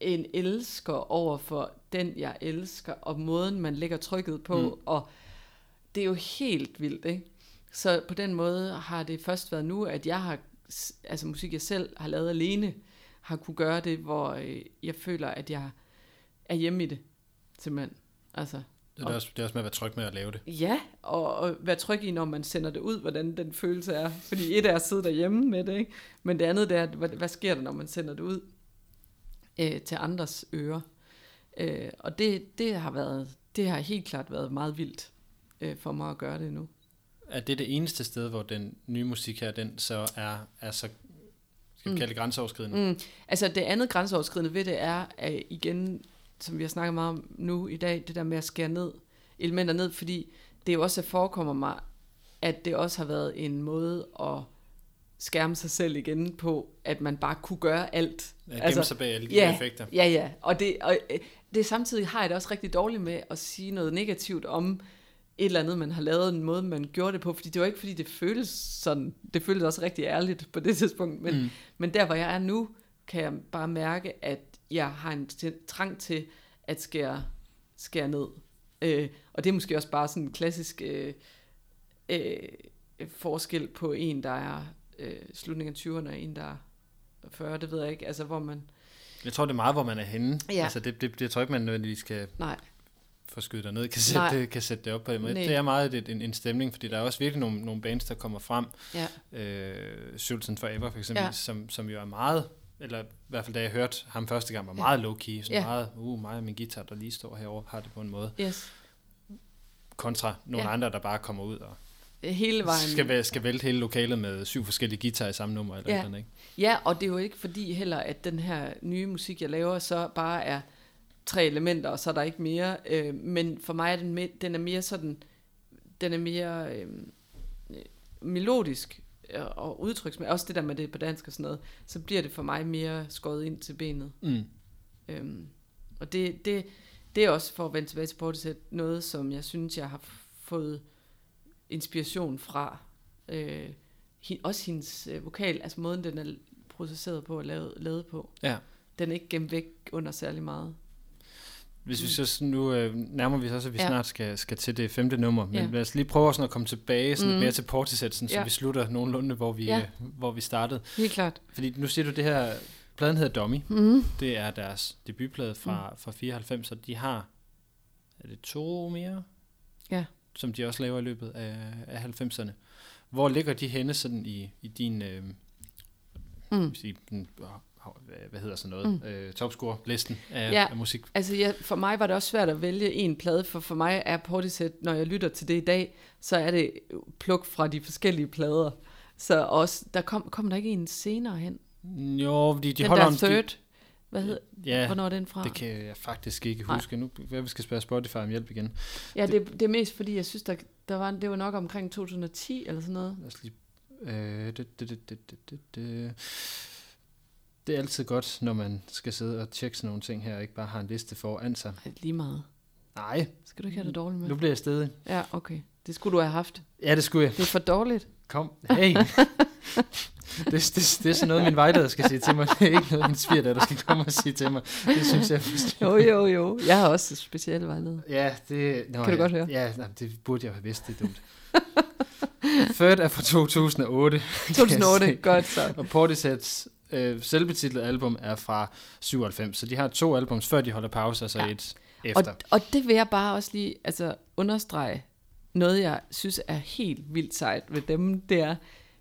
en elsker over for den, jeg elsker, og måden, man lægger trykket på, Mm. og det er jo helt vildt, ikke? Så på den måde har det først været nu, at jeg har, altså musik, jeg selv har lavet alene, har kunne gøre det, hvor øh, jeg føler, at jeg er hjemme i det, simpelthen. Altså, Det er, også, det er også med at være tryg med at lave det. ja, og, og være tryg i, når man sender det ud, hvordan den følelse er. Fordi et er at sidde derhjemme med det, ikke? men det andet det er, hvad, hvad sker der, når man sender det ud øh, til andres ører. Øh, og det, det, har været, det har helt klart været meget vildt øh, for mig at gøre det nu. Er det det eneste sted, hvor den nye musik her, den så er, er så, skal vi Mm. kalde det grænseoverskridende? Mm. Altså det andet grænseoverskridende ved det er, at igen, som vi har snakket meget om nu i dag, det der med at skære ned, elementer ned, fordi det jo også forekommer mig, at det også har været en måde at skærme sig selv igen på, at man bare kunne gøre alt. At gemme altså, sig bag alle de ja, effekter. Ja, ja. Og det, og øh, det samtidig har jeg det også rigtig dårligt med at sige noget negativt om et eller andet, man har lavet, en måde, man gjorde det på, fordi det var ikke, fordi det føles sådan, det føltes også rigtig ærligt på det tidspunkt, men, Mm. men der, hvor jeg er nu, kan jeg bare mærke, at jeg har en trang til at skære, skære ned. Øh, og det er måske også bare sådan en klassisk øh, øh, forskel på en, der er øh, slutningen af 20'erne, og en, der er 40, det ved jeg ikke, altså hvor man, Jeg tror, det er meget, hvor man er henne. Ja. Altså, det, det, det jeg tror ikke, man nødvendigvis skal nej, få skyde ned, kan sætte, Nej. det, kan sætte det op på den måde. Det er meget et, en, en stemning, fordi der er også virkelig nogle, nogle bands, der kommer frem. ja, Øh, Sultan Forever for eksempel, ja. Som, som jo er meget, eller i hvert fald da jeg hørte ham første gang, var meget low-key. Sådan Ja. meget, uh, mig og min guitar, der lige står herovre, har det på en måde. yes. Kontra nogle Ja. andre, der bare kommer ud og Hele vejen. skal, skal vælte hele lokalet med syv forskellige guitarer i samme nummer. Eller Ja. Eller andet, ikke? Ja, og det er jo ikke fordi heller, at den her nye musik, jeg laver, så bare er tre elementer, og så er der ikke mere. Øh, men for mig er den, me- den er mere sådan, den er mere øh, øh, melodisk øh, og udtryksmæssigt. Også det der med det på dansk og sådan noget. Så bliver det for mig mere skåret ind til benet. Mm. Øhm, og det, det, det er også for at vende tilbage til Portishead, noget, som jeg synes, jeg har fået inspiration fra. Øh, også hendes øh, vokal, altså måden, den er processeret på og lavet, lavet på. Ja. Den er ikke gemt væk under særlig meget. Hvis vi så sådan nu øh, nærmer vi os også, at vi Ja. snart skal, skal til det femte nummer, men Ja. lad os lige prøve sådan at komme tilbage sådan Mm. mm. mere til Portishead, sådan, så Ja. vi slutter nogenlunde, hvor vi, Ja. øh, hvor vi startede. Helt klart. Fordi nu siger du det her, pladen hedder Dummy, Mm. det er deres debutplade fra, mm. fra 94, og de har, er det to mere? Ja. Som de også laver i løbet af, af 90'erne. Hvor ligger de henne sådan i, i din, øh, Mm. sige, den, øh, hvad, hedder sådan noget, mm. øh, topscore-listen af, Ja. af musik? Altså ja, for mig var det også svært at vælge en plade, for for mig er Portishead, når jeg lytter til det i dag, så er det pluk fra de forskellige plader. Så også, der kom, kom der ikke en senere hen? Jo, fordi de den holder der om... third, hvad hed, ja, hvornår er den fra? det kan jeg faktisk ikke Nej. huske. Nu hvad vi skal spørge Spotify om hjælp igen. Ja, det, det er mest fordi, jeg synes, der, der var, det var nok omkring 2010 eller sådan noget. Lad os lige... Øh, det, det, det, det, det, det, det. er altid godt, når man skal sidde og tjekke sådan nogle ting her, og ikke bare har en liste foran sig. Lige meget. Nej, Skal du ikke have det dårligt med? nu bliver jeg stedig. Ja, okay. Det skulle du have haft. Ja, det skulle jeg. Det er for dårligt. Kom, hey. det, det, det er sådan noget, min vejleder skal sige til mig. Det er ikke noget, min svigerdatter skal komme og sige til mig. Det synes jeg er Jo, jo, jo. Jeg har også specielle vejleder. Ja, det... Nå, Kan du godt høre? Ja, nej, det burde jeg have vidst, det er dumt. Third er fra 2008. kan jeg 2008, se. godt så. Og Portisheads øh, selvbetitlede album er fra 97, så de har to albums, før de holder pause, og så Ja. ja. et efter. Og, og det vil jeg bare også lige altså, understrege. Noget, jeg synes er helt vildt sejt ved dem, det er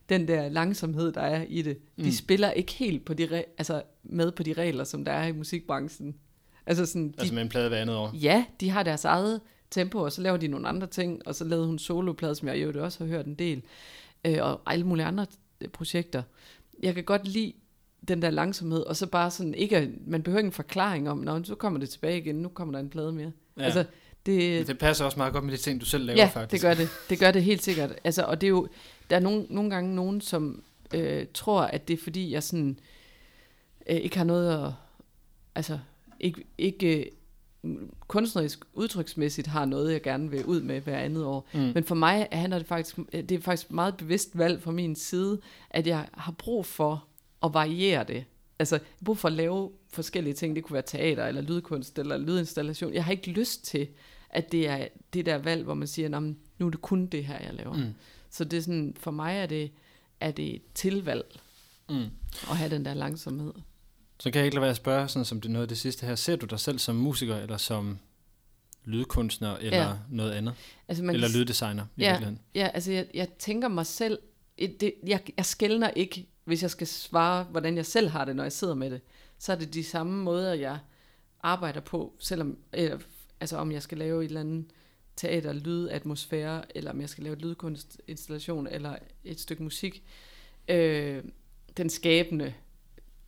den der langsomhed, der er i det. De Mm. spiller ikke helt på de re- altså, med på de regler, som der er i musikbranchen. Altså sådan, de, Altså med en plade hver andet år. ja, de har deres eget tempo, og så laver de nogle andre ting, og så lavede hun soloplade, som jeg jo også har hørt en del, øh, og alle mulige andre projekter. Jeg kan godt lide den der langsomhed, og så bare sådan, ikke, man behøver ikke en forklaring om, Nå, så kommer det tilbage igen, nu kommer der en plade mere. Ja. Altså, det, Men det passer også meget godt med de ting, du selv laver, ja, faktisk. det gør det. Det gør det helt sikkert. Altså, og det er jo, der er nogle, nogle gange nogen, som øh, tror, at det er fordi, jeg sådan, øh, ikke har noget at, altså, ikke, ikke øh, kunstnerisk, udtryksmæssigt har noget, jeg gerne vil ud med hver andet år. Mm. Men for mig handler det faktisk, det er faktisk meget bevidst valg fra min side, at jeg har brug for at variere det. Altså, jeg har brug for at lave forskellige ting. Det kunne være teater, eller lydkunst, eller lydinstallation. Jeg har ikke lyst til, at det er det der valg, hvor man siger, "Nå, men nu er det kun det her, jeg laver. Mm. Så det er sådan, for mig er det, er det et tilvalg Mm. at have den der langsomhed. Så kan jeg ikke lade være at spørge, sådan som det er noget af det sidste her. Ser du dig selv som musiker, eller som lydkunstner, eller Ja. noget andet? Altså, man eller lyddesigner, i Ja. virkeligheden? Ja, altså jeg, jeg tænker mig selv, et- det, jeg, jeg skældner ikke, hvis jeg skal svare, hvordan jeg selv har det, når jeg sidder med det. Så er det de samme måder, jeg arbejder på, selvom, eller, altså om jeg skal lave et eller andet teater, lyd, atmosfære, eller om jeg skal lave et lydkunstinstallation, eller et stykke musik. Øh, den skabende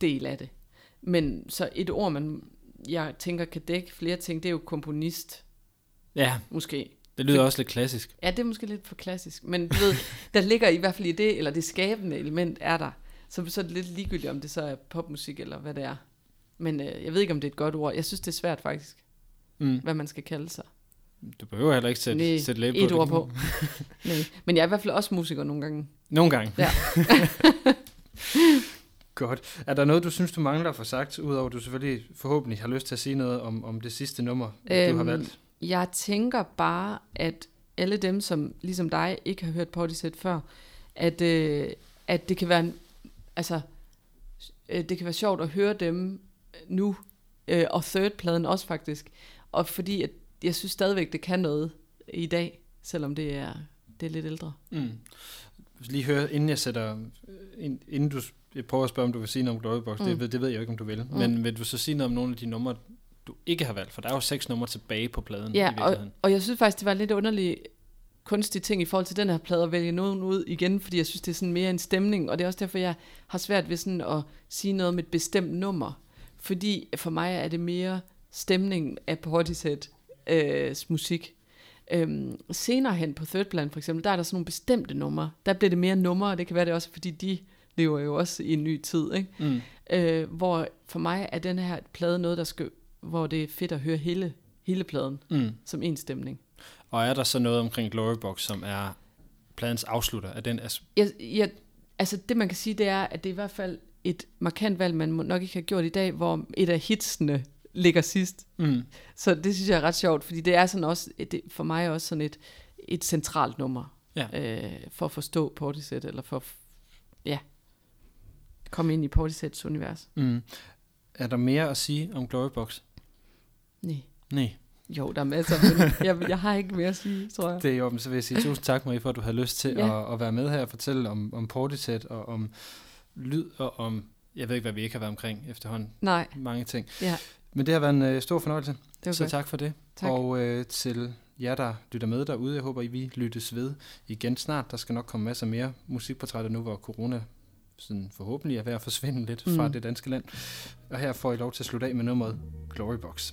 del af det. Men så et ord, man, jeg tænker kan dække flere ting, det er jo komponist, Ja, måske. det lyder også lidt klassisk. Ja, det er måske lidt for klassisk, men du ved, der ligger i hvert fald i det, eller det skabende element er der. Så, så er det lidt ligegyldigt, om det så er popmusik, eller hvad det er. Men øh, jeg ved ikke, om det er et godt ord. Jeg synes, det er svært faktisk, Mm. hvad man skal kalde sig. Du behøver heller ikke sætte, Nej, sætte et på ord det. på. Nej. Men jeg er i hvert fald også musiker nogle gange. Nogle gange. Ja. Godt. Er der noget, du synes, du mangler at få sagt, udover at du selvfølgelig forhåbentlig har lyst til at sige noget om, om det sidste nummer, øhm, du har Øhm, valgt? Jeg tænker bare, at alle dem, som ligesom dig ikke har hørt Portishead før, at, øh, at det kan være en, altså, øh, det kan være sjovt at høre dem nu, øh, og third-pladen også faktisk, og fordi at jeg synes stadigvæk, det kan noget i dag, selvom det er, det er lidt ældre. Mm. Lige høre, inden jeg sætter, ind- inden du, jeg prøver at spørge, om du vil sige noget om Gloriebox, mm. Det, ved- det ved jeg jo ikke, om du vil, mm. men vil du så sige noget om nogle af de numre, du ikke har valgt? For der er jo seks numre tilbage på pladen i Ja, og, virkeligheden. og jeg synes faktisk, det var en lidt underlig kunstig ting i forhold til den her plade at vælge nogen ud igen, fordi jeg synes, det er sådan mere en stemning, og det er også derfor, jeg har svært ved sådan at sige noget om et bestemt nummer, fordi for mig er det mere stemningen af Portishead øh, musik. Øhm, senere hen på Third Plan for eksempel, der er der sådan nogle bestemte numre. Der bliver det mere numre, og det kan være det også, fordi de lever jo også i en ny tid, ikke? Mm. Øh, hvor for mig er den her plade noget, der skal, hvor det er fedt at høre hele, hele pladen Mm. som en stemning. Og er der så noget omkring Glorybox, som er pladens afslutter? Er den as- Jeg, jeg, altså det man kan sige, det er, at det er i hvert fald et markant valg, man nok ikke har gjort i dag, hvor et af hitsene ligger sidst. mm. Så det synes jeg er ret sjovt, fordi det er sådan også, det, for mig også sådan et, et centralt nummer, Ja. øh, for at forstå Portishead, eller for ja, komme ind i Portisheads univers. Mm. Er der mere at sige om Glorybox? Nej. Nej. Jo, der er masser, men jeg, jeg har ikke mere at sige, tror jeg. Det er jo, men så vil jeg sige tusind tak, Marie, for at du har lyst til Ja. at, at være med her og fortælle om, om Portishead og om lyd og om, jeg ved ikke, hvad vi ikke har været omkring efterhånden. Nej, Mange ting. ja, Men det har været en øh, stor fornøjelse, så godt. tak for det. Tak. Og øh, til jer, der lytter med derude, jeg håber, I vi lyttes ved igen snart. Der skal nok komme masser mere musikportrætter nu, hvor corona sådan forhåbentlig er ved at forsvinde lidt mm. fra det danske land. Og her får I lov til at slutte af med nummeret Glorybox.